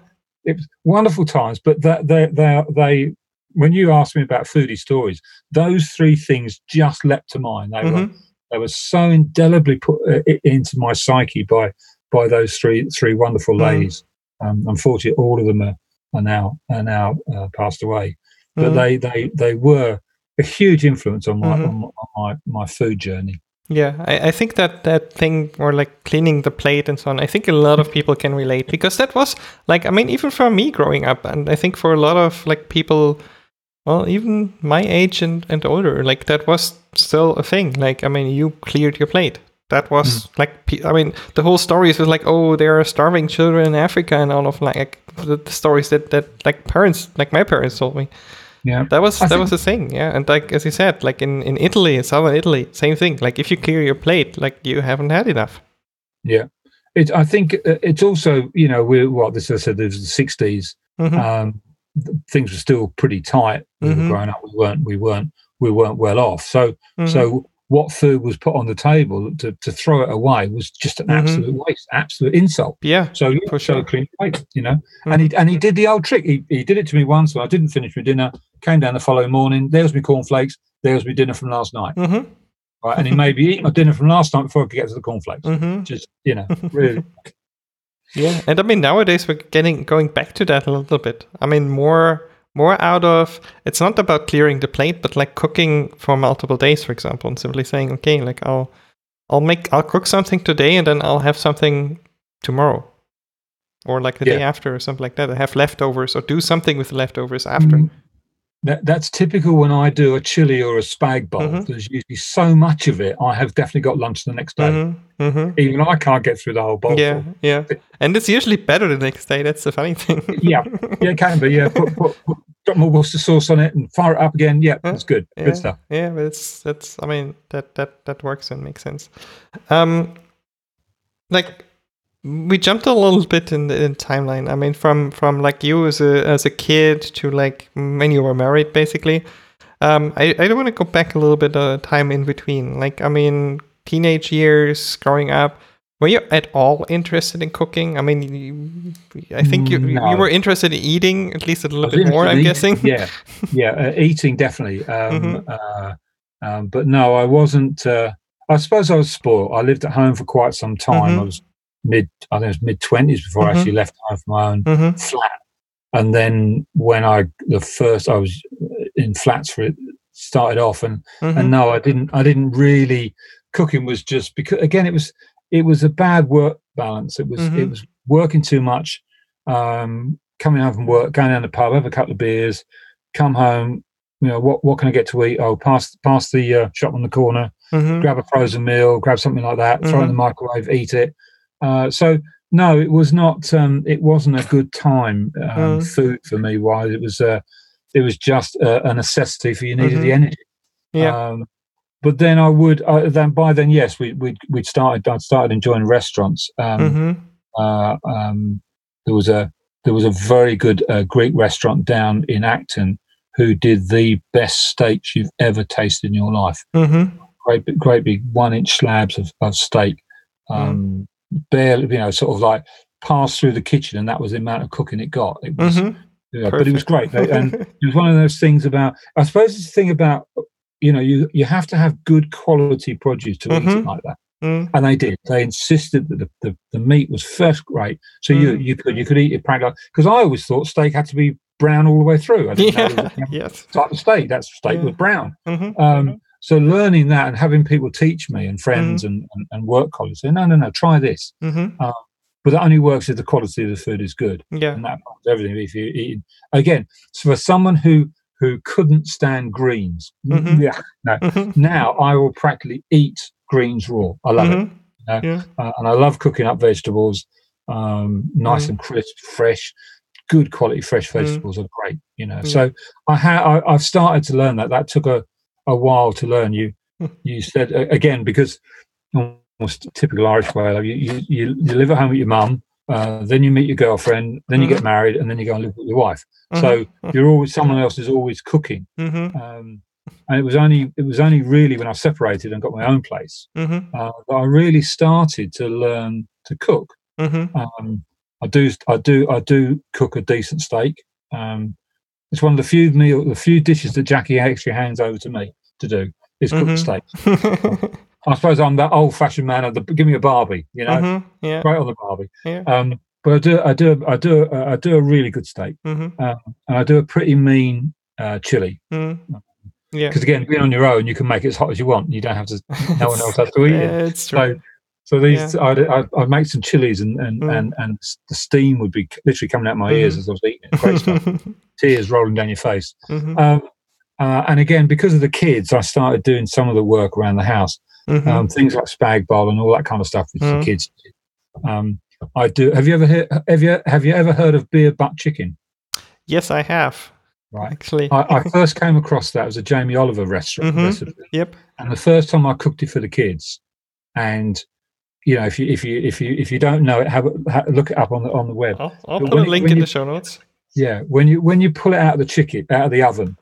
it was wonderful times. But that they they they when you asked me about foodie stories, those three things just leapt to mind. They were mm-hmm. they were so indelibly put uh, into my psyche by by those three three wonderful mm. ladies. Um, unfortunately, all of them are, are now are now uh, passed away, but mm. they they they were a huge influence on my, mm-hmm. on, on my my food journey. Yeah, I, I think that that thing, or like cleaning the plate and so on, I think a lot of people can relate because that was like, I mean, even for me growing up, and I think for a lot of like people, well, even my age and, and older, like that was still a thing. Like, I mean, you cleared your plate. That was mm. like, I mean, the whole stories was like, oh, there are starving children in Africa and all of like the, the stories that, that like parents, like my parents told me. Yeah, that was I that was the thing. Yeah, and like as you said, like in in Italy, in southern Italy, same thing. Like if you clear your plate, like you haven't had enough. Yeah, it. I think uh, it's also you know we're what this I said it was the 60s mm-hmm. um, things were still pretty tight. We mm-hmm. were growing up. We weren't. We weren't. We weren't well off. So mm-hmm. so what food was put on the table to, to throw it away was just an mm-hmm. absolute waste, absolute insult. Yeah, so for sure, clean plate, you know. Mm-hmm. And he and he did the old trick. He, he did it to me once when I didn't finish my dinner. Came down the following morning. There was my cornflakes. There was my dinner from last night. Mm-hmm. Right, and he made me eat my dinner from last night before I could get to the cornflakes. Mm-hmm. Just you know, <laughs> really. yeah, and I mean nowadays we're getting going back to that a little bit. I mean more more out of it's not about clearing the plate, but like cooking for multiple days, for example, and simply saying, okay, like I'll I'll make I'll cook something today and then I'll have something tomorrow. Or like the yeah. day after or something like that. I have leftovers or do something with the leftovers after. Mm-hmm. That, that's typical when I do a chili or a spag bol. Mm-hmm. There's usually so much of it. I have definitely got lunch the next day. Mm-hmm. mm-hmm. Even I can't get through the whole bowl. Yeah, yeah. And it's usually better the next day. That's the funny thing. yeah, yeah, it can be. Yeah, put, put, put, drop more Worcester sauce on it and fire it up again. Yeah, that's good. Yeah, good stuff. Yeah, but it's that's. I mean, that that that works and makes sense. Um, like we jumped a little bit in the in timeline. I mean, from from like you as a as a kid to like when you were married, basically. Um, I I don't want to go back a little bit of time in between. Like, I mean, teenage years, growing up. Were you at all interested in cooking? I mean, you, I think you no. you were interested in eating at least a little bit more. I'm guessing. Yeah, yeah, uh, eating definitely. Um, mm-hmm. uh, um, but no, I wasn't. Uh, I suppose I was spoiled. I lived at home for quite some time. Mm-hmm. I was mid, I think it was mid twenties before mm-hmm. I actually left home for my own mm-hmm. flat. And then when I the first I was in flats for it started off, and and mm-hmm. no, I didn't. I didn't really. Cooking was just because again it was it was a bad work balance. It was it mm-hmm. was working too much. Um, coming home from work, going down the pub, have a couple of beers, come home. You know what? What can I get to eat? Oh, pass pass the uh, shop on the corner, mm-hmm. grab a frozen meal, grab something like that, throw in the microwave, eat it uh, so no, it was not. Um, it wasn't a good time um, mm. food for me. Why it was, uh, it was just a, a necessity for you needed mm-hmm. the energy. Yeah. Um, but then I would. Uh, then by then, yes, we we we'd started. I'd started enjoying restaurants. Um, mm-hmm. Uh, um, there was a there was a very good uh, Greek restaurant down in Acton who did the best steaks you've ever tasted in your life. Mm-hmm. Great, great big one inch slabs of, of steak. Mm. Um, barely, you know, sort of like passed through the kitchen, and that was the amount of cooking it got. It was, mm-hmm. know, but it was great, and <laughs> it was one of those things about. I suppose it's the thing about, you know, you you have to have good quality produce to mm-hmm. eat like that. Mm. And they did. They insisted that the, the, the meat was first rate, so mm. you you could you could eat it practically. Because I always thought steak had to be brown all the way through. I didn't yeah. know <laughs> yes. type of steak. That's steak yeah. was brown. Mm-hmm. Um, so learning that and having people teach me and friends mm-hmm. and, and, and, work colleagues say, no, no, no, try this. Mm-hmm. Uh, but that only works if the quality of the food is good. Yeah. And that everything. If you eat again, so for someone who who couldn't stand greens, mm-hmm. yeah, no. Mm-hmm. Now I will practically eat greens raw. I love it. Mm-hmm. You know? yeah. uh, and I love cooking up vegetables, um, nice mm-hmm. and crisp, fresh good quality fresh vegetables are great you know so i ha- I, have started to learn that that took a a while to learn. You hmm. you said again because almost typical Irish way. Like you, you you live at home with your mum. uh, then you meet your girlfriend, then you get mm-hmm. married, and then you go and live with your wife. Mm-hmm. So you're always someone else is always cooking. Mm-hmm. Um, and it was only it was only really when I separated and got my own place mm-hmm. uh, that I really started to learn to cook. Mm-hmm. Um, I do I do I do cook a decent steak. Um, it's one of the few meal the few dishes that Jackie actually hands over to me to do is cook mm-hmm. steak. <laughs> I suppose I'm that old fashioned man of the give me a Barbie, you know, mm-hmm, yeah. right on the Barbie. Yeah. Um, but I do, I do, I do, uh, I do a really good steak, mm-hmm. um, and I do a pretty mean uh, chili. Mm. Yeah. Because again, being on your own, you can make it as hot as you want. You don't have to. no one else has to eat it. <laughs> It's true. So, so these, yeah. I'd, I'd, I'd, make some chilies, and and, mm. and and the steam would be literally coming out my mm. ears as I was eating it. Great stuff. <laughs> Tears rolling down your face. Mm-hmm. Um, uh, and again, because of the kids, I started doing some of the work around the house. Mm-hmm. Um, things like spag bol and all that kind of stuff with mm. the kids. Um, I do. Have you ever heard? Have you have you ever heard of beer butt chicken? Yes, I have. Right. Actually, I, I first came across that as a Jamie Oliver restaurant. Mm-hmm. Recipe. Yep. And the first time I cooked it for the kids, and you know, if you if you if you if you don't know it, have, have look it up on the on the web. I'll, I'll put a link in you, the show notes. Yeah, when you when you pull it out of the chicken out of the oven,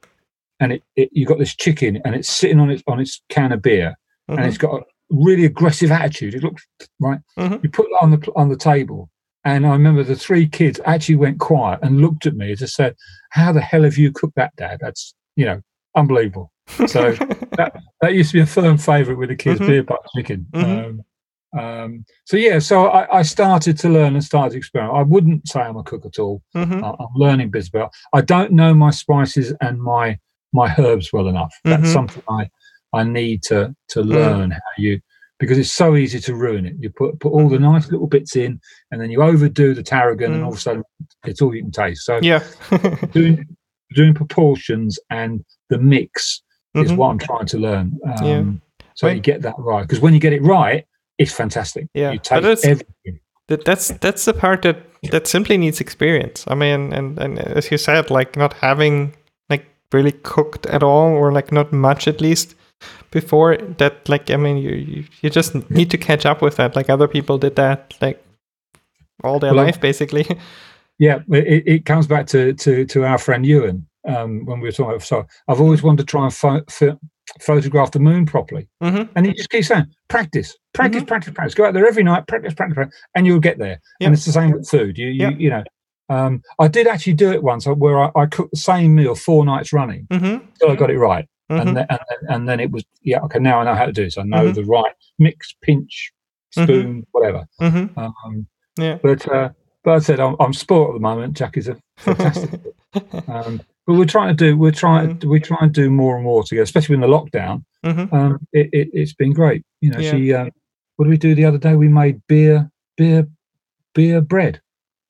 and it, it you got this chicken and it's sitting on its on its can of beer, mm-hmm. and it's got a really aggressive attitude. It looks right. Mm-hmm. You put that on the on the table, and I remember the three kids actually went quiet and looked at me and just said, "How the hell have you cooked that, Dad? That's you know unbelievable." So <laughs> that that used to be a firm favourite with the kids, mm-hmm. beer butt chicken. Mm-hmm. Um, um, so yeah, so I, I, started to learn and started to experiment. I wouldn't say I'm a cook at all. Mm-hmm. I'm learning bits about. I don't know my spices and my my herbs well enough. That's mm-hmm. something I I need to to mm. learn mm. how you because it's so easy to ruin it. You put put all the nice little bits in, and then you overdo the tarragon, mm. and all of a sudden it's all you can taste. So yeah, <laughs> doing doing proportions and the mix mm-hmm. is what I'm trying to learn. Um, yeah. So you get that right because when you get it right, it's fantastic. Yeah, you taste everything. That, that's that's the part that that simply needs experience. I mean, and and as you said, like not having like really cooked at all or like not much at least before that like i mean you you just need to catch up with that like other people did that like all their well, life basically <laughs> yeah it, it comes back to to to our friend ewan um, when we were talking about so i've always wanted to try and pho- photograph the moon properly mm-hmm. and he just keeps saying practice practice mm-hmm. practice practice go out there every night practice practice, practice and you'll get there yep. and it's the same with food you you, yep. you know um, I did actually do it once where I, I, cooked the same meal four nights running, mm-hmm. so I got it right. Mm-hmm. And, then, and, then, and then it was yeah okay now I know how to do this I know mm-hmm. the right mix pinch spoon mm-hmm. whatever mm-hmm. um, yeah but uh, but I said I'm, I'm sport at the moment Jack is a fantastic <laughs> um, but we're trying to do we're trying mm-hmm. we try and do more and more together especially in the lockdown mm-hmm. um, it, it, has been great you know yeah. she uh, what did we do the other day we made beer beer beer bread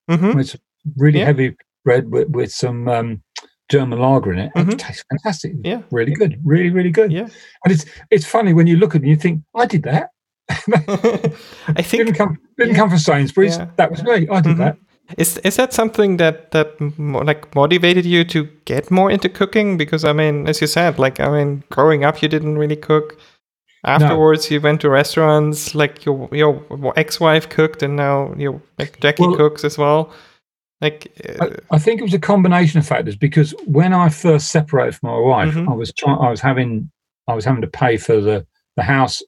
it's really yeah. heavy bread with, with some um, German lager in it. Mm-hmm. It tastes fantastic. Yeah, really good. Really, really good. Yeah, and it's it's funny when you look at it and you think, I did that. <laughs> <laughs> I think didn't come didn't yeah. come from Sainsbury's. That was me. I did mm-hmm. that. Is is that something that that like motivated you to get more into cooking? Because I mean, as you said, like I mean, growing up you didn't really cook. Afterwards, no. you went to restaurants. Like your your ex-wife cooked, and now your like Jackie well, cooks as well. Like, uh, I, I, think it was a combination of factors because when I first separated from my wife, mm-hmm. I was trying, I was having, I was having to pay for the the house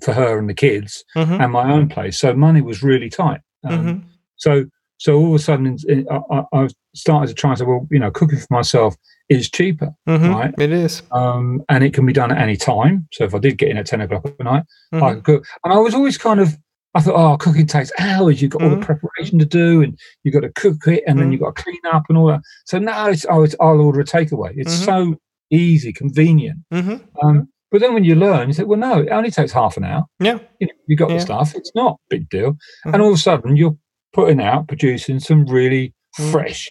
for her and the kids mm-hmm. and my own place, so money was really tight. Um, mm-hmm. So, so all of a sudden, I, I, started to try and say, well, you know, cooking for myself is cheaper, mm-hmm. right? It is, um, and it can be done at any time. So if I did get in at ten o'clock at night, I mm-hmm. could cook, and I was always kind of I thought, oh, cooking takes hours. You've got mm-hmm. all the mm-hmm. preparation to do, and you've got to cook it, and mm-hmm. then you've got to clean up and all that. So now it's, oh, it's, I'll order a takeaway. It's mm-hmm. so easy, convenient. Mm-hmm. Um, but then when you learn, you say, well, no, it only takes half an hour. Yeah. You know, you got yeah. the stuff. It's not a big deal. And all of a sudden, you're putting out, producing some really fresh,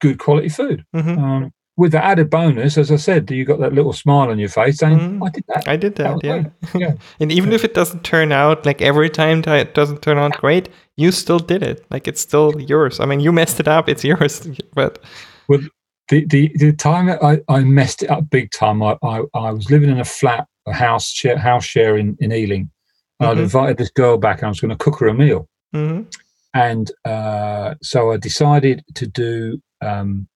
good quality food. Um, with the added bonus, as I said, you got that little smile on your face saying, mm. "I did that. I did that. that yeah. <laughs> yeah. and even if it doesn't turn out like every time it doesn't turn out great, you still did it. Like it's still yours. I mean, you messed it up. It's <laughs> yours. But well, the the the time I, I messed it up big time, I, I, I was living in a flat, a house share, house share in in Ealing. Mm-hmm. I'd invited this girl back. and I was going to cook her a meal. Mm-hmm. And uh, so I decided to do um,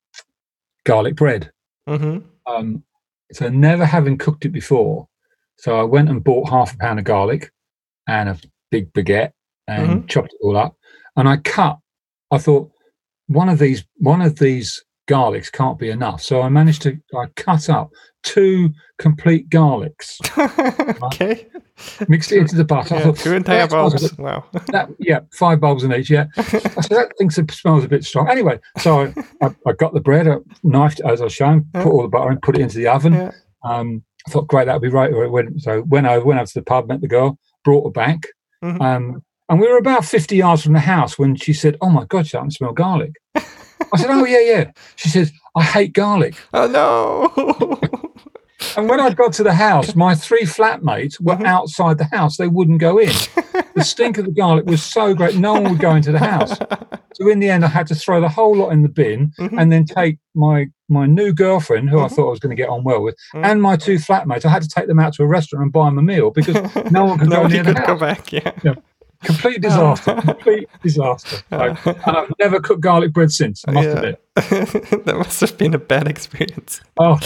garlic bread. Mm-hmm. Um, so never having cooked it before, so I went and bought half a pound of garlic and a big baguette and mm-hmm. chopped it all up. And I cut. I thought one of these one of these garlics can't be enough. So I managed to I cut up two complete garlics. <laughs> okay. Mixed it into the butter. Yeah, thought, two entire bulbs. Wow. <laughs> That, yeah, five bulbs in each. Yeah. <laughs> I said that thing smells a bit strong. Anyway, so I, I, I got the bread, I knifed as I was shown, put all the butter in, put it into the oven. Yeah. Um, I thought, great, that'll be right. Went, so went over, went over to the pub, met the girl, brought her back. Mm-hmm. Um, and we were about 50 yards from the house when she said, Oh my God, I can smell garlic. I said, Oh, yeah, yeah. She says, I hate garlic. Oh, no. <laughs> and when I got to the house, my three flatmates were mm-hmm. outside the house. They wouldn't go in. the stink of the garlic was so great, no one would go into the house. So in the end, I had to throw the whole lot in the bin mm-hmm. and then take my my new girlfriend, who mm-hmm. I thought I was going to get on well with, mm-hmm. and my two flatmates. I had to take them out to a restaurant and buy them a meal because <laughs> no one could no go near could the house. go back. Yeah. yeah. Complete <laughs> disaster. complete disaster. <laughs> and I've never cooked garlic bread since. Must yeah. <laughs> that must have been a bad experience. Oh,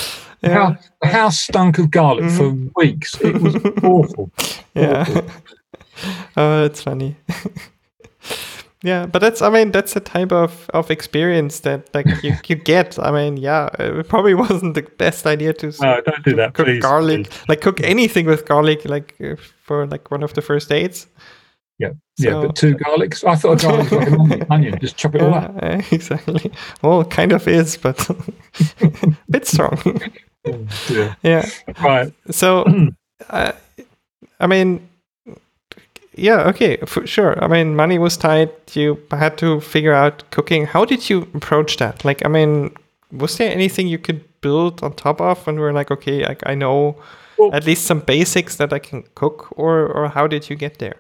yeah. how, the house stunk of garlic mm-hmm. for weeks. It was awful. Yeah. Awful. oh, that's funny. yeah, but that's I mean that's the type of, of experience that like you, you get. I mean, yeah, it probably wasn't the best idea to, no, don't do that, cook please, garlic, please. like cook anything with garlic, like uh, for like one of the first dates. Yeah, so, yeah, but two garlics. I thought a garlic was like an <laughs> onion. Just chop it all up. <laughs> exactly. Well, kind of is, but a <laughs> bit strong. yeah. yeah. Right. So, <clears throat> uh, I mean, yeah, okay, for sure. I mean, money was tight. You had to figure out cooking. How did you approach that? Like, I mean, was there anything you could build on top of when we are like, okay, like I know well, at least some basics that I can cook, or or how did you get there?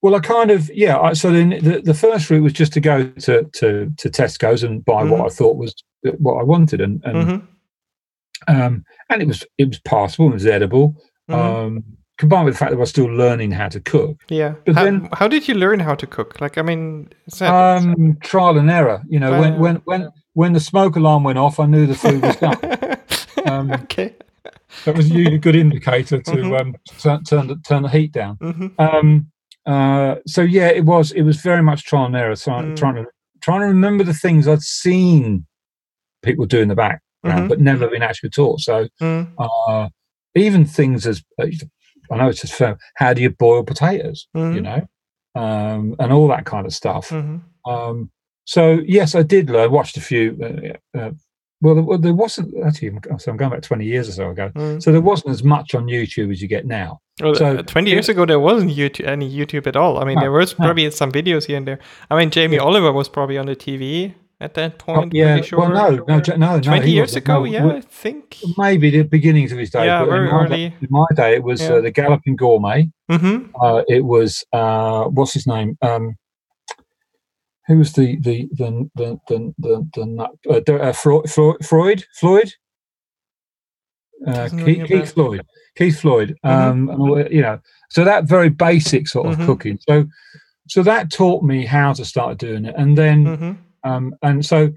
Well, I kind of yeah. I, so then the, the first route was just to go to to, to Tesco's and buy mm-hmm. what I thought was what I wanted, and and mm-hmm. um, and it was it was passable, it was edible. Mm-hmm. Um, combined with the fact that I was still learning how to cook. Yeah. But how, then, how did you learn how to cook? Like, I mean, um, trial and error. You know, uh, when when when when the smoke alarm went off, I knew the food was done. <laughs> um, okay. That was a good indicator to mm-hmm. um, turn turn the, turn the heat down. Mm-hmm. Um, uh, so yeah, it was it was very much trial and error. So mm. trying to trying to remember the things I'd seen people do in the background, mm-hmm. but never been actually taught. So mm. uh, even things as uh, I know it's just fair. How do you boil potatoes? Mm. You know, um, and all that kind of stuff. Mm-hmm. Um, so yes, I did learn. Watched a few uh, uh well, there, there, wasn't actually. So I'm going back 20 years or so ago. Mm. So there wasn't as much on YouTube as you get now. Well, so uh, 20 years ago, there wasn't YouTube, any YouTube at all. I mean, no, there was probably no. some videos here and there. I mean, Jamie yeah. Oliver was probably on the TV at that oh, point. Oh, yeah, sure. well, no, no, no, 20 years ago, yeah, I think. Maybe the beginnings of his day. Yeah, very in my, early. In my day, it was yeah. uh, the Galloping Gourmet. Mm-hmm. Uh, it was uh, what's his name? Um, who was the the the the the the, the, the uh, Freud Freud? Floyd? Uh, Keith, Keith Floyd. Keith Floyd. Mm-hmm. um, you know so that very basic sort of mm-hmm. cooking. So so that taught me how to start doing it. And then mm-hmm. um, and so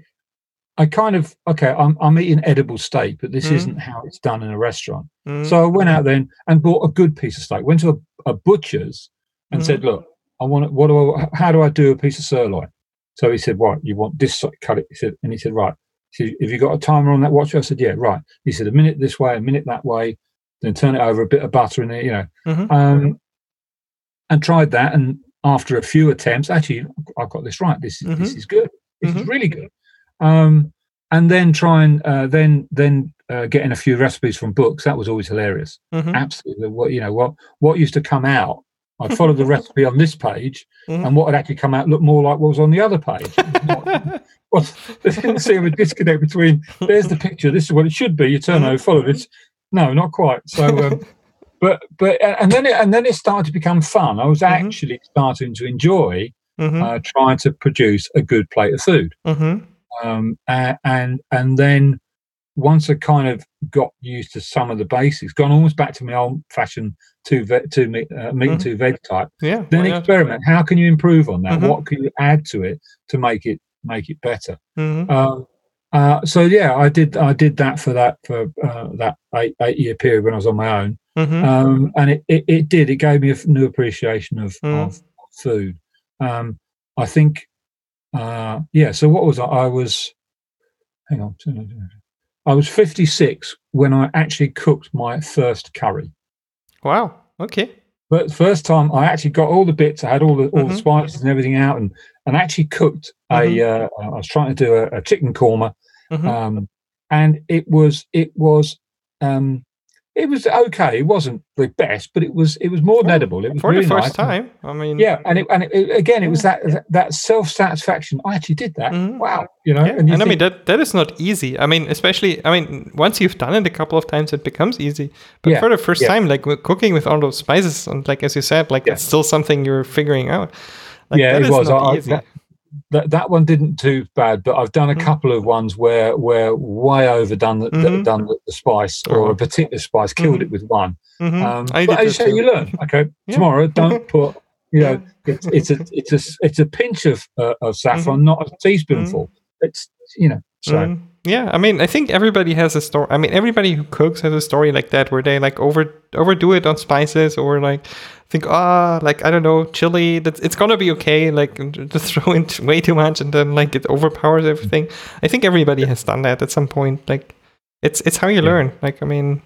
I kind of okay I'm, I'm eating edible steak but this mm-hmm. isn't how it's done in a restaurant. Mm-hmm. so I went out then and bought a good piece of steak. Went to a, a butcher's and said look I want what do I, how do I do a piece of sirloin so he said, "What you want this cut it?" He said, and he said, "Right." He said, "Have you got a timer on that watch?" I said, "Yeah." Right. He said, "A minute this way, a minute that way, then turn it over, a bit of butter in it, you know." Mm-hmm. Um, and tried that, and after a few attempts, actually, I've got this right. This is mm-hmm. this is good. This mm-hmm. is really good. Um, and then try and uh, then then uh, getting a few recipes from books. That was always hilarious. Mm-hmm. Absolutely. What you know what what used to come out I'd follow the recipe on this page, mm-hmm. and what had actually come out looked more like what was on the other page. <laughs> well, <laughs> there didn't seem a disconnect between there's the picture, this is what it should be. You turn over, follow this. No, not quite. So, um, <laughs> but but and then it, and then it started to become fun. I was mm-hmm. actually starting to enjoy mm-hmm. uh, trying to produce a good plate of food. Mm-hmm. Um, and and then once I kind of got used to some of the basics, gone almost back to my old fashioned two ve- two meat, uh, meat mm-hmm. and two veg type. Yeah. Then experiment. How can you improve on that? Mm-hmm. What can you add to it to make it make it better? Mm-hmm. Um, uh, so yeah, I did I did that for that for uh, that eight, eight year period when I was on my own, mm-hmm. um, and it, it, it did it gave me a new appreciation of, mm. of food. Um, I think, uh, yeah. So what was I? I was, hang on, I was 56 when I actually cooked my first curry. Wow. Okay. But first time I actually got all the bits, I had all the all mm-hmm. the spices and everything out, and and actually cooked mm-hmm. a. Uh, I was trying to do a, a chicken korma, mm-hmm. um, and it was it was um, it was okay. It wasn't the best, but it was it was more well, edible. It was for really the first nice. time. I mean, yeah, and it, and it, again, it was that that self satisfaction. I actually did that. Mm-hmm. Wow, you know. Yeah. And, and I mean that that is not easy. I mean, especially I mean, once you've done it a couple of times, it becomes easy. But yeah, for the first yeah. time, like cooking with all those spices, and like as you said, like yeah. it's still something you're figuring out. Like, yeah, it was. I, that, that that one didn't too bad, but I've done a mm. couple of ones where where way overdone the, mm-hmm. done the, the spice or a particular spice, killed mm-hmm. it with one. Mm-hmm. Um, but as you say, you learn. <laughs> Okay, yeah. tomorrow <laughs> don't put. You know, it's it's a it's a it's a pinch of uh, of saffron, mm-hmm. not a teaspoonful. Mm-hmm. It's you know so. Yeah, I mean, I think everybody has a story. I mean, everybody who cooks has a story like that where they like over overdo it on spices or like think, ah, oh, like I don't know, chili. That's it's gonna be okay. Like just <laughs> throw in way too much and then like it overpowers everything. I think everybody has done that at some point. Like it's it's how you yeah. learn. Like I mean,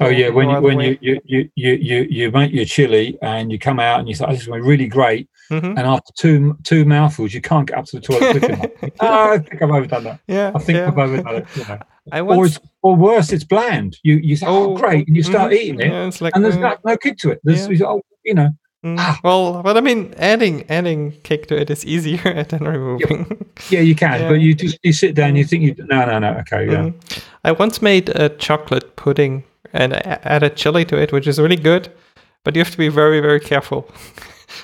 oh yeah, when you when you, you, you you you make your chili and you come out and you say, "Oh, this is really great," mm-hmm. and after two two mouthfuls, you can't get up to the toilet quick enough. oh, <laughs> I think I've overdone that. Yeah, I think yeah. I've overdone it. You know. <laughs> I once... or, or worse, it's bland. You you say, "Oh, oh great," and you start mm-hmm. eating it, yeah, like, and there's uh, no, no kick to it. There's yeah. oh, you know. Mm, ah. Well, but I mean, adding adding kick to it is easier <laughs> than removing. Yeah, yeah you can, yeah. but you just you sit down, you think you no no no okay yeah. Mm. I once made a chocolate pudding and I added chili to it, which is really good. But you have to be very, very careful. <laughs>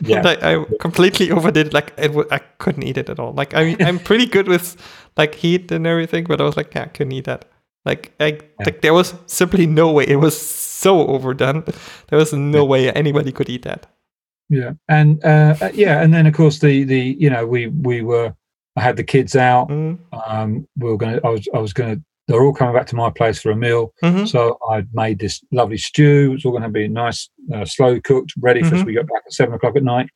Yeah. I, I, completely overdid. Like it, w- I couldn't eat it at all. Like I, I'm pretty good with like heat and everything, but I was like, yeah, I couldn't eat that. Like, I, yeah. like there was simply no way. It was so overdone. There was no yeah. way anybody could eat that. Yeah, and uh, uh, yeah, and then of course the the you know we we were I had the kids out. Mm. Um, we were gonna I was I was gonna they're all coming back to my place for a meal. Mm-hmm. So I made this lovely stew. It's all going to be nice, uh, slow cooked, ready mm-hmm. for us. We got back at seven o'clock at night.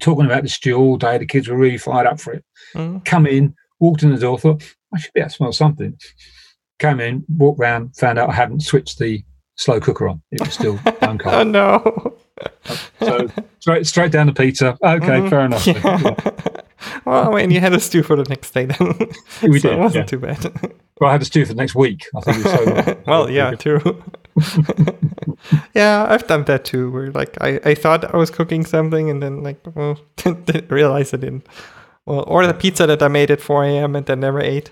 Talking about the stew all day. The kids were really fired up for it. Mm-hmm. Come in, walked in the door, thought, I should be able to smell something. Came in, walked round, found out I hadn't switched the slow cooker on. It was still <laughs> cold. oh, no. so straight, straight down to pizza. Okay, mm-hmm. fair enough. <laughs> Yeah. Well, I mean, you had a stew for the next day then. we <laughs> so did. It wasn't yeah. too bad. Well, I had a stew for the next week. I think it was so <laughs> well, yeah, true. <laughs> yeah, I've done that too. Where like I, I thought I was cooking something and then like well didn't realize I didn't. Well, or the pizza that I made at 4 a.m. and then never ate.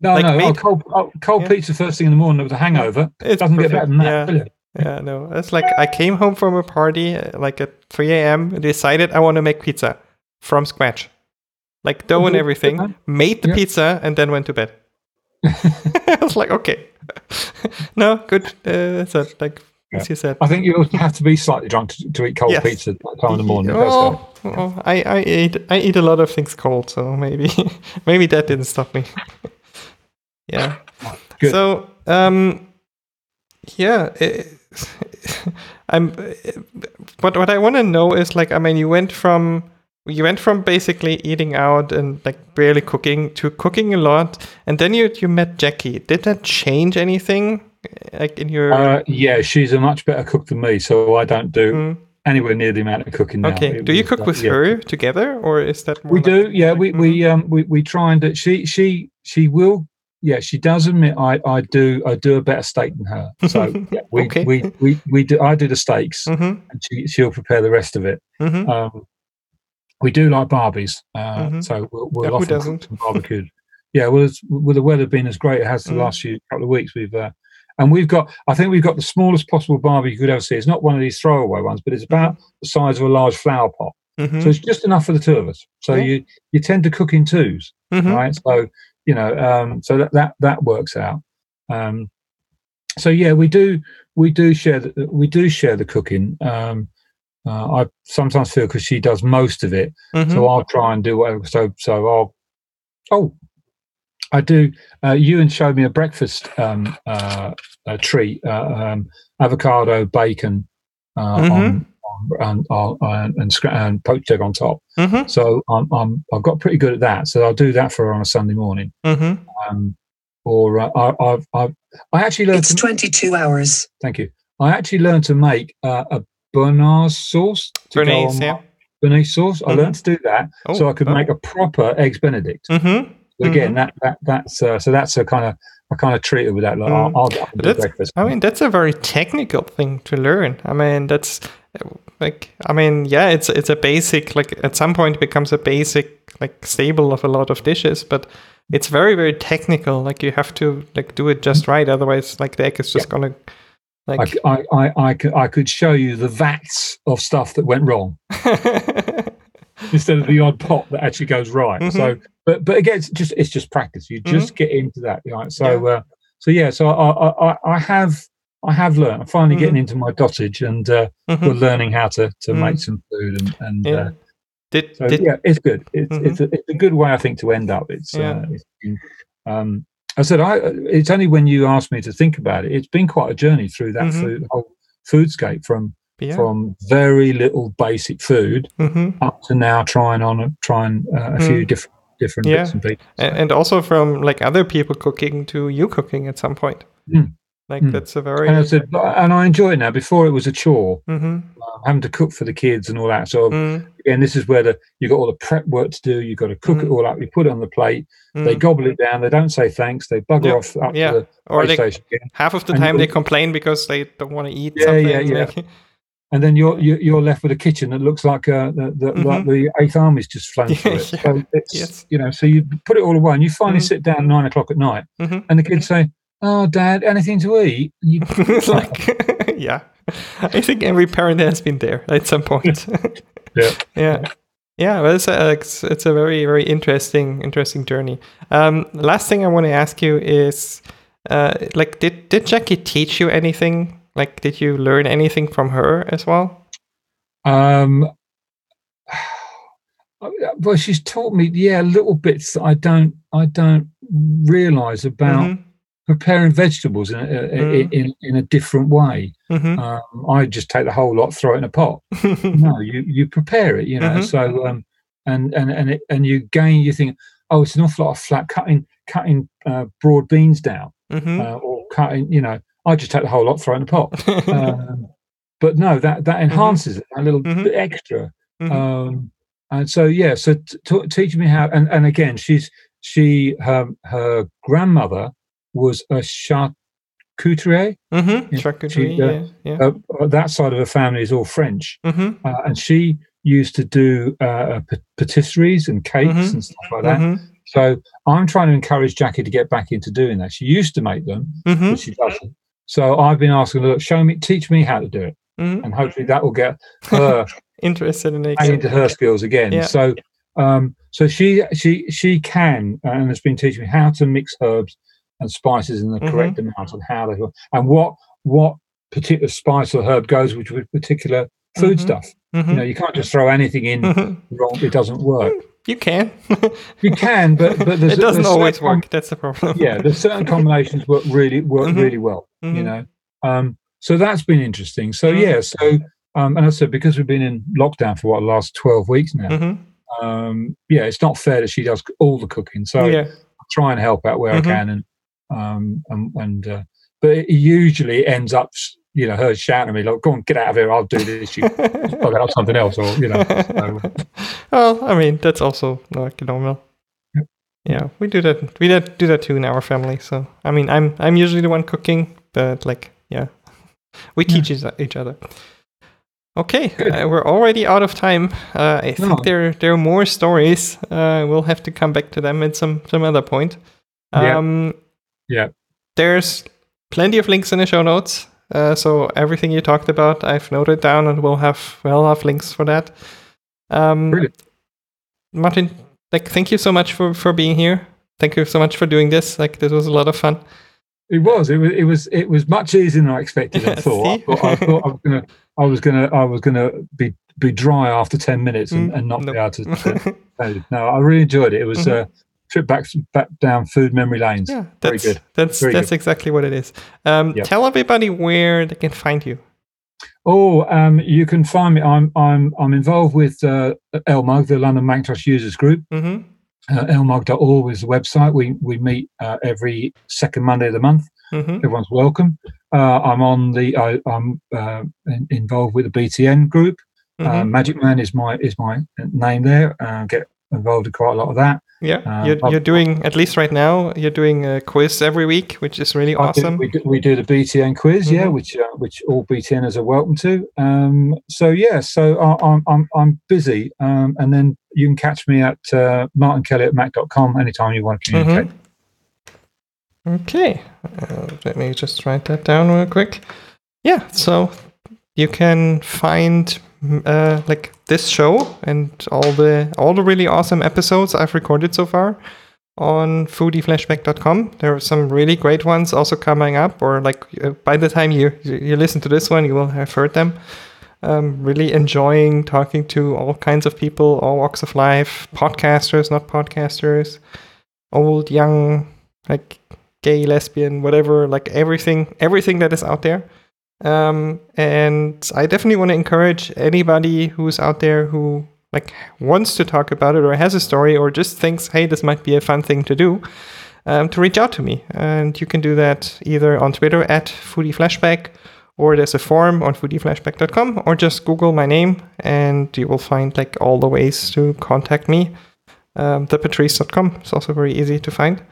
No, like no, oh, cold, oh, cold yeah. pizza first thing in the morning with a hangover. It doesn't perfect. get better than that. Yeah. Yeah, no. It's like I came home from a party uh, like at 3 a.m. decided I want to make pizza from scratch, like dough and everything. Made the yeah. pizza and then went to bed. <laughs> I was like, okay, <laughs> no, good. Uh, that's it. Like yeah. as you said, I think you have to be slightly drunk to, to eat cold yes. pizza at that time in the morning. Oh, oh, I, I eat I eat a lot of things cold, so maybe <laughs> maybe that didn't stop me. yeah. Good. So um, yeah. It, I'm. What what I want to know is like, I mean, you went from you went from basically eating out and like barely cooking to cooking a lot, and then you you met Jackie. Did that change anything? Like in your uh, yeah, she's a much better cook than me, so I don't do. Mm. Anywhere near the amount of cooking now. Okay. Do you cook like, with yeah. her together, or is that we like do? Yeah, we we um we, we try and do, she she she will yeah, she does admit I, I do I do a better steak than her. <laughs> So yeah, we, okay. we, we we do I do the steaks mm-hmm. and she she'll prepare the rest of it. Mm-hmm. Um, we do like barbies, uh, mm-hmm. so we'll, we'll yeah, often cook barbecued. yeah, well, with the weather being as great as it has the mm. last few couple of weeks, we've uh, and we've got I think we've got the smallest possible barbie you could ever see. It's not one of these throwaway ones, but it's about mm-hmm. the size of a large flower pot. Mm-hmm. So it's just enough for the two of us. So yeah. you you tend to cook in 2s mm-hmm. right? So you know, um, so that that that works out. Um, so yeah, we do we do share the, we do share the cooking. Um, uh, I sometimes feel because she does most of it, mm-hmm. so I'll try and do whatever. So so I'll oh I do. Uh, Ewan showed me a breakfast um, uh, a treat: uh, um, avocado, bacon, uh, mm-hmm. on, on, on, on, and, and poached egg on top. Mm-hmm. So I'm, I'm I've got pretty good at that. So I'll do that for her on a Sunday morning. Mm-hmm. Um, or uh, I, I've, I've I actually learned. It's to, 22 hours. Thank you. I actually learned to make uh, a béarnaise sauce. Béarnaise, yeah. Béarnaise sauce. Mm-hmm. I learned to do that oh, so I could oh. make a proper eggs Benedict. Mm-hmm. Again, mm-hmm. that that that's uh, so that's a kind of I kind of treat it with that. Like, mm. I'll, I'll that's, breakfast. I mean, that's a very technical thing to learn. I mean, that's like I mean, yeah, it's it's a basic like at some point it becomes a basic like stable of a lot of dishes, but it's very very technical. Like you have to like do it just right, otherwise like the egg is just yeah. gonna like I, I, I, could, I could show you the vats of stuff that went wrong <laughs> instead of the odd pot that actually goes right. Mm-hmm. So, but but again, it's just it's just practice. You just mm-hmm. get into that. Right? So yeah. Uh, so yeah. So I, I I have I have learned. I'm finally mm-hmm. getting into my dotage, and uh, mm-hmm. we're learning how to to make mm-hmm. some food and and. Yeah. Uh, did, so, did, yeah, it's good. It's mm-hmm. it's, a, it's a good way, I think, to end up. It's, yeah. uh, it's um, I said, I. It's only when you asked me to think about it. It's been quite a journey through that mm-hmm. food, whole foodscape from yeah. from very little basic food mm-hmm. up to now trying on trying uh, a few mm. different different yeah. bits and pieces. And also from like other people cooking to you cooking at some point. Mm. Like mm. that's a very and I, said, and I enjoy it now. Before it was a chore, mm-hmm. Um, having to cook for the kids and all that. So mm. again, this is where the you've got all the prep work to do. You've got to cook mm. it all up. You put it on the plate. They mm. gobble it down. They don't say thanks. They bugger off up yeah. to the or they, again. Half of the and time they complain because they don't want to eat yeah, something. Yeah, yeah, <laughs> and then you're you're left with a kitchen that looks like uh, the, the mm-hmm. like the Eighth Army's just flown through it. <laughs> yeah. So it's yes. you know, so you put it all away, and you finally mm-hmm. sit down at nine o'clock at night, mm-hmm. and the kids say, oh, dad, anything to eat? You, <laughs> like, yeah. <laughs> I think every parent has been there at some point. <laughs> yeah. Yeah. Yeah, well, it's a, it's, it's a very, very interesting, interesting journey. Um, last thing I want to ask you is, uh, like, did, did Jackie teach you anything? Like, did you learn anything from her as well? Um, well, she's taught me, yeah, little bits that I don't, I don't realize about mm-hmm preparing vegetables in a, mm. in, in, a different way. Mm-hmm. Um, I just take the whole lot, throw it in a pot. <laughs> no, you you prepare it, you know. Mm-hmm. So um, and and and it, and you gain. You think, oh, it's an awful lot of flat cutting cutting uh, broad beans down, mm-hmm. uh, or cutting. You know, I just take the whole lot, throw it in a pot. <laughs> um, but no, that that mm-hmm. enhances it a little mm-hmm. bit extra. Mm-hmm. Um, and so yeah, so t- t- teaching me how, and and again, she's she her her grandmother was a charcuterie. Mm-hmm. Charcuterie, uh, yeah. yeah. Uh, that side of the family is all French, mm-hmm. uh, and she used to do uh, patisseries and cakes mm-hmm. and stuff like that. Mm-hmm. So I'm trying to encourage Jackie to get back into doing that. She used to make them, mm-hmm. but she doesn't. So I've been asking her, show me, teach me how to do it, mm-hmm. and hopefully that will get her <laughs> interested in it. into her skills again. Yeah. So. Um, so she she she can and has been teaching me how to mix herbs and spices in the mm-hmm. correct amount and how they and what what particular spice or herb goes with particular food mm-hmm. stuff. Mm-hmm. You know, you can't just throw anything in mm-hmm. wrong; it doesn't work. You can, <laughs> you can, but but it doesn't always work. That's the problem. yeah, there's certain <laughs> combinations work really work mm-hmm. really well. You mm-hmm. know, um, so that's been interesting. So yeah, so um, and I said because we've been in lockdown for what the last twelve weeks now. Um, yeah, it's not fair that she does all the cooking. So yeah. I try and help out where I can and um, and, and uh, but it usually ends up, you know, her shouting at me like, "Go on, get out of here! I'll do this. You <laughs> plug out something else, or you know." So. <laughs> well, I mean, that's also like normal. Yep. Yeah, we do that. We do that too in our family. So, I mean, I'm I'm usually the one cooking, but like, yeah, <laughs> we teach yeah. each other. Okay, uh, we're already out of time. Uh, I think there there are more stories. Uh, we'll have to come back to them at some some other point. Um, yeah. Yeah. There's plenty of links in the show notes. Uh, so everything you talked about, I've noted down, and we'll have we'll have links for that. Um, Brilliant. Martin, like, thank you so much for for being here. thank you so much for doing this. Like this was a lot of fun. It was. It was. It was. It was much easier than I expected. I <laughs> thought. I thought, I thought I was gonna. I was gonna. I was gonna be be dry after ten minutes and, mm, and not nope. be able to. <laughs> no, I really enjoyed it. It was mm-hmm. a trip back back down food memory lanes. Yeah, that's Very good. That's Very that's good. exactly what it is. Um, yep. Tell everybody where they can find you. Oh, um, you can find me. I'm I'm I'm involved with uh, LMUG, the London Macintosh Users Group. Mm-hmm. Uh, lmug.org is the website. We we meet uh, every second Monday of the month. Mm-hmm. Everyone's welcome. Uh, I'm on the. I, am uh, involved with the BTN group. Uh, mm-hmm. Magic Man is my is my name there. Uh, get involved in quite a lot of that. Yeah, uh, you're, you're doing at least right now. You're doing a quiz every week, which is really awesome. Do, we, do, we do the BTN quiz, mm-hmm. yeah, which uh, which all BTNers are welcome to. Um, so yeah, so I, am I'm I'm busy, um, and then you can catch me at uh, martinkelly at mac.com anytime you want to communicate. Mm-hmm. Okay, uh, let me just write that down real quick. Yeah, so you can find <laughs> uh, like this show and all the all the really awesome episodes I've recorded so far on foodieflashback.com. There are some really great ones also coming up, or like uh, by the time you you listen to this one, you will have heard them. Um, really enjoying talking to all kinds of people, all walks of life, podcasters, not podcasters, old, young, like gay, lesbian, whatever, like everything, everything that is out there. Um, and I definitely want to encourage anybody who's out there who like wants to talk about it or has a story or just thinks, hey, this might be a fun thing to do, um, to reach out to me. And you can do that either on Twitter at foodieflashback or there's a form on foodieflashback.com or just Google my name and you will find like all the ways to contact me. Um, thepatrice.com is also very easy to find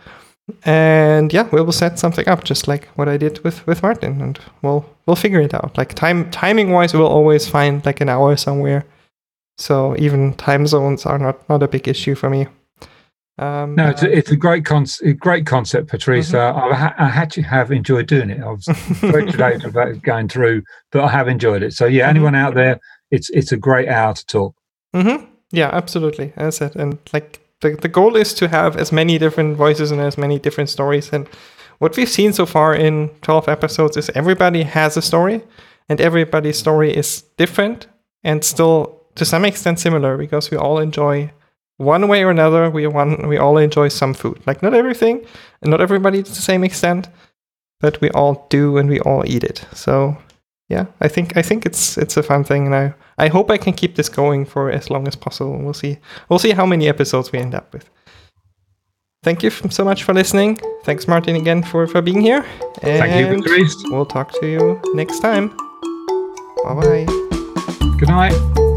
and yeah we will set something up just like what i did with with martin and we'll we'll figure it out like time timing wise we'll always find like an hour somewhere so even time zones are not not a big issue for me um, no, it's a, it's a great con- great concept, Patrice. Mm-hmm. Uh, I, ha- I actually have enjoyed doing it. I was very excited <laughs> about going through, but I have enjoyed it. So yeah, mm-hmm. anyone out there, it's it's a great hour to talk. Mm-hmm. Yeah, absolutely. As I said, and like the, the goal is to have as many different voices and as many different stories. And what we've seen so far in 12 episodes is everybody has a story, and everybody's story is different and still to some extent similar because we all enjoy one way or another. We one we all enjoy some food, like not everything, and not everybody to the same extent, but we all do and we all eat it. So yeah, I think I think it's it's a fun thing, and I I hope I can keep this going for as long as possible. We'll see we'll see how many episodes we end up with. Thank you so much for listening. Thanks, Martin, again for for being here. And Thank you, Patrice. We'll talk to you next time. Bye bye. Good night.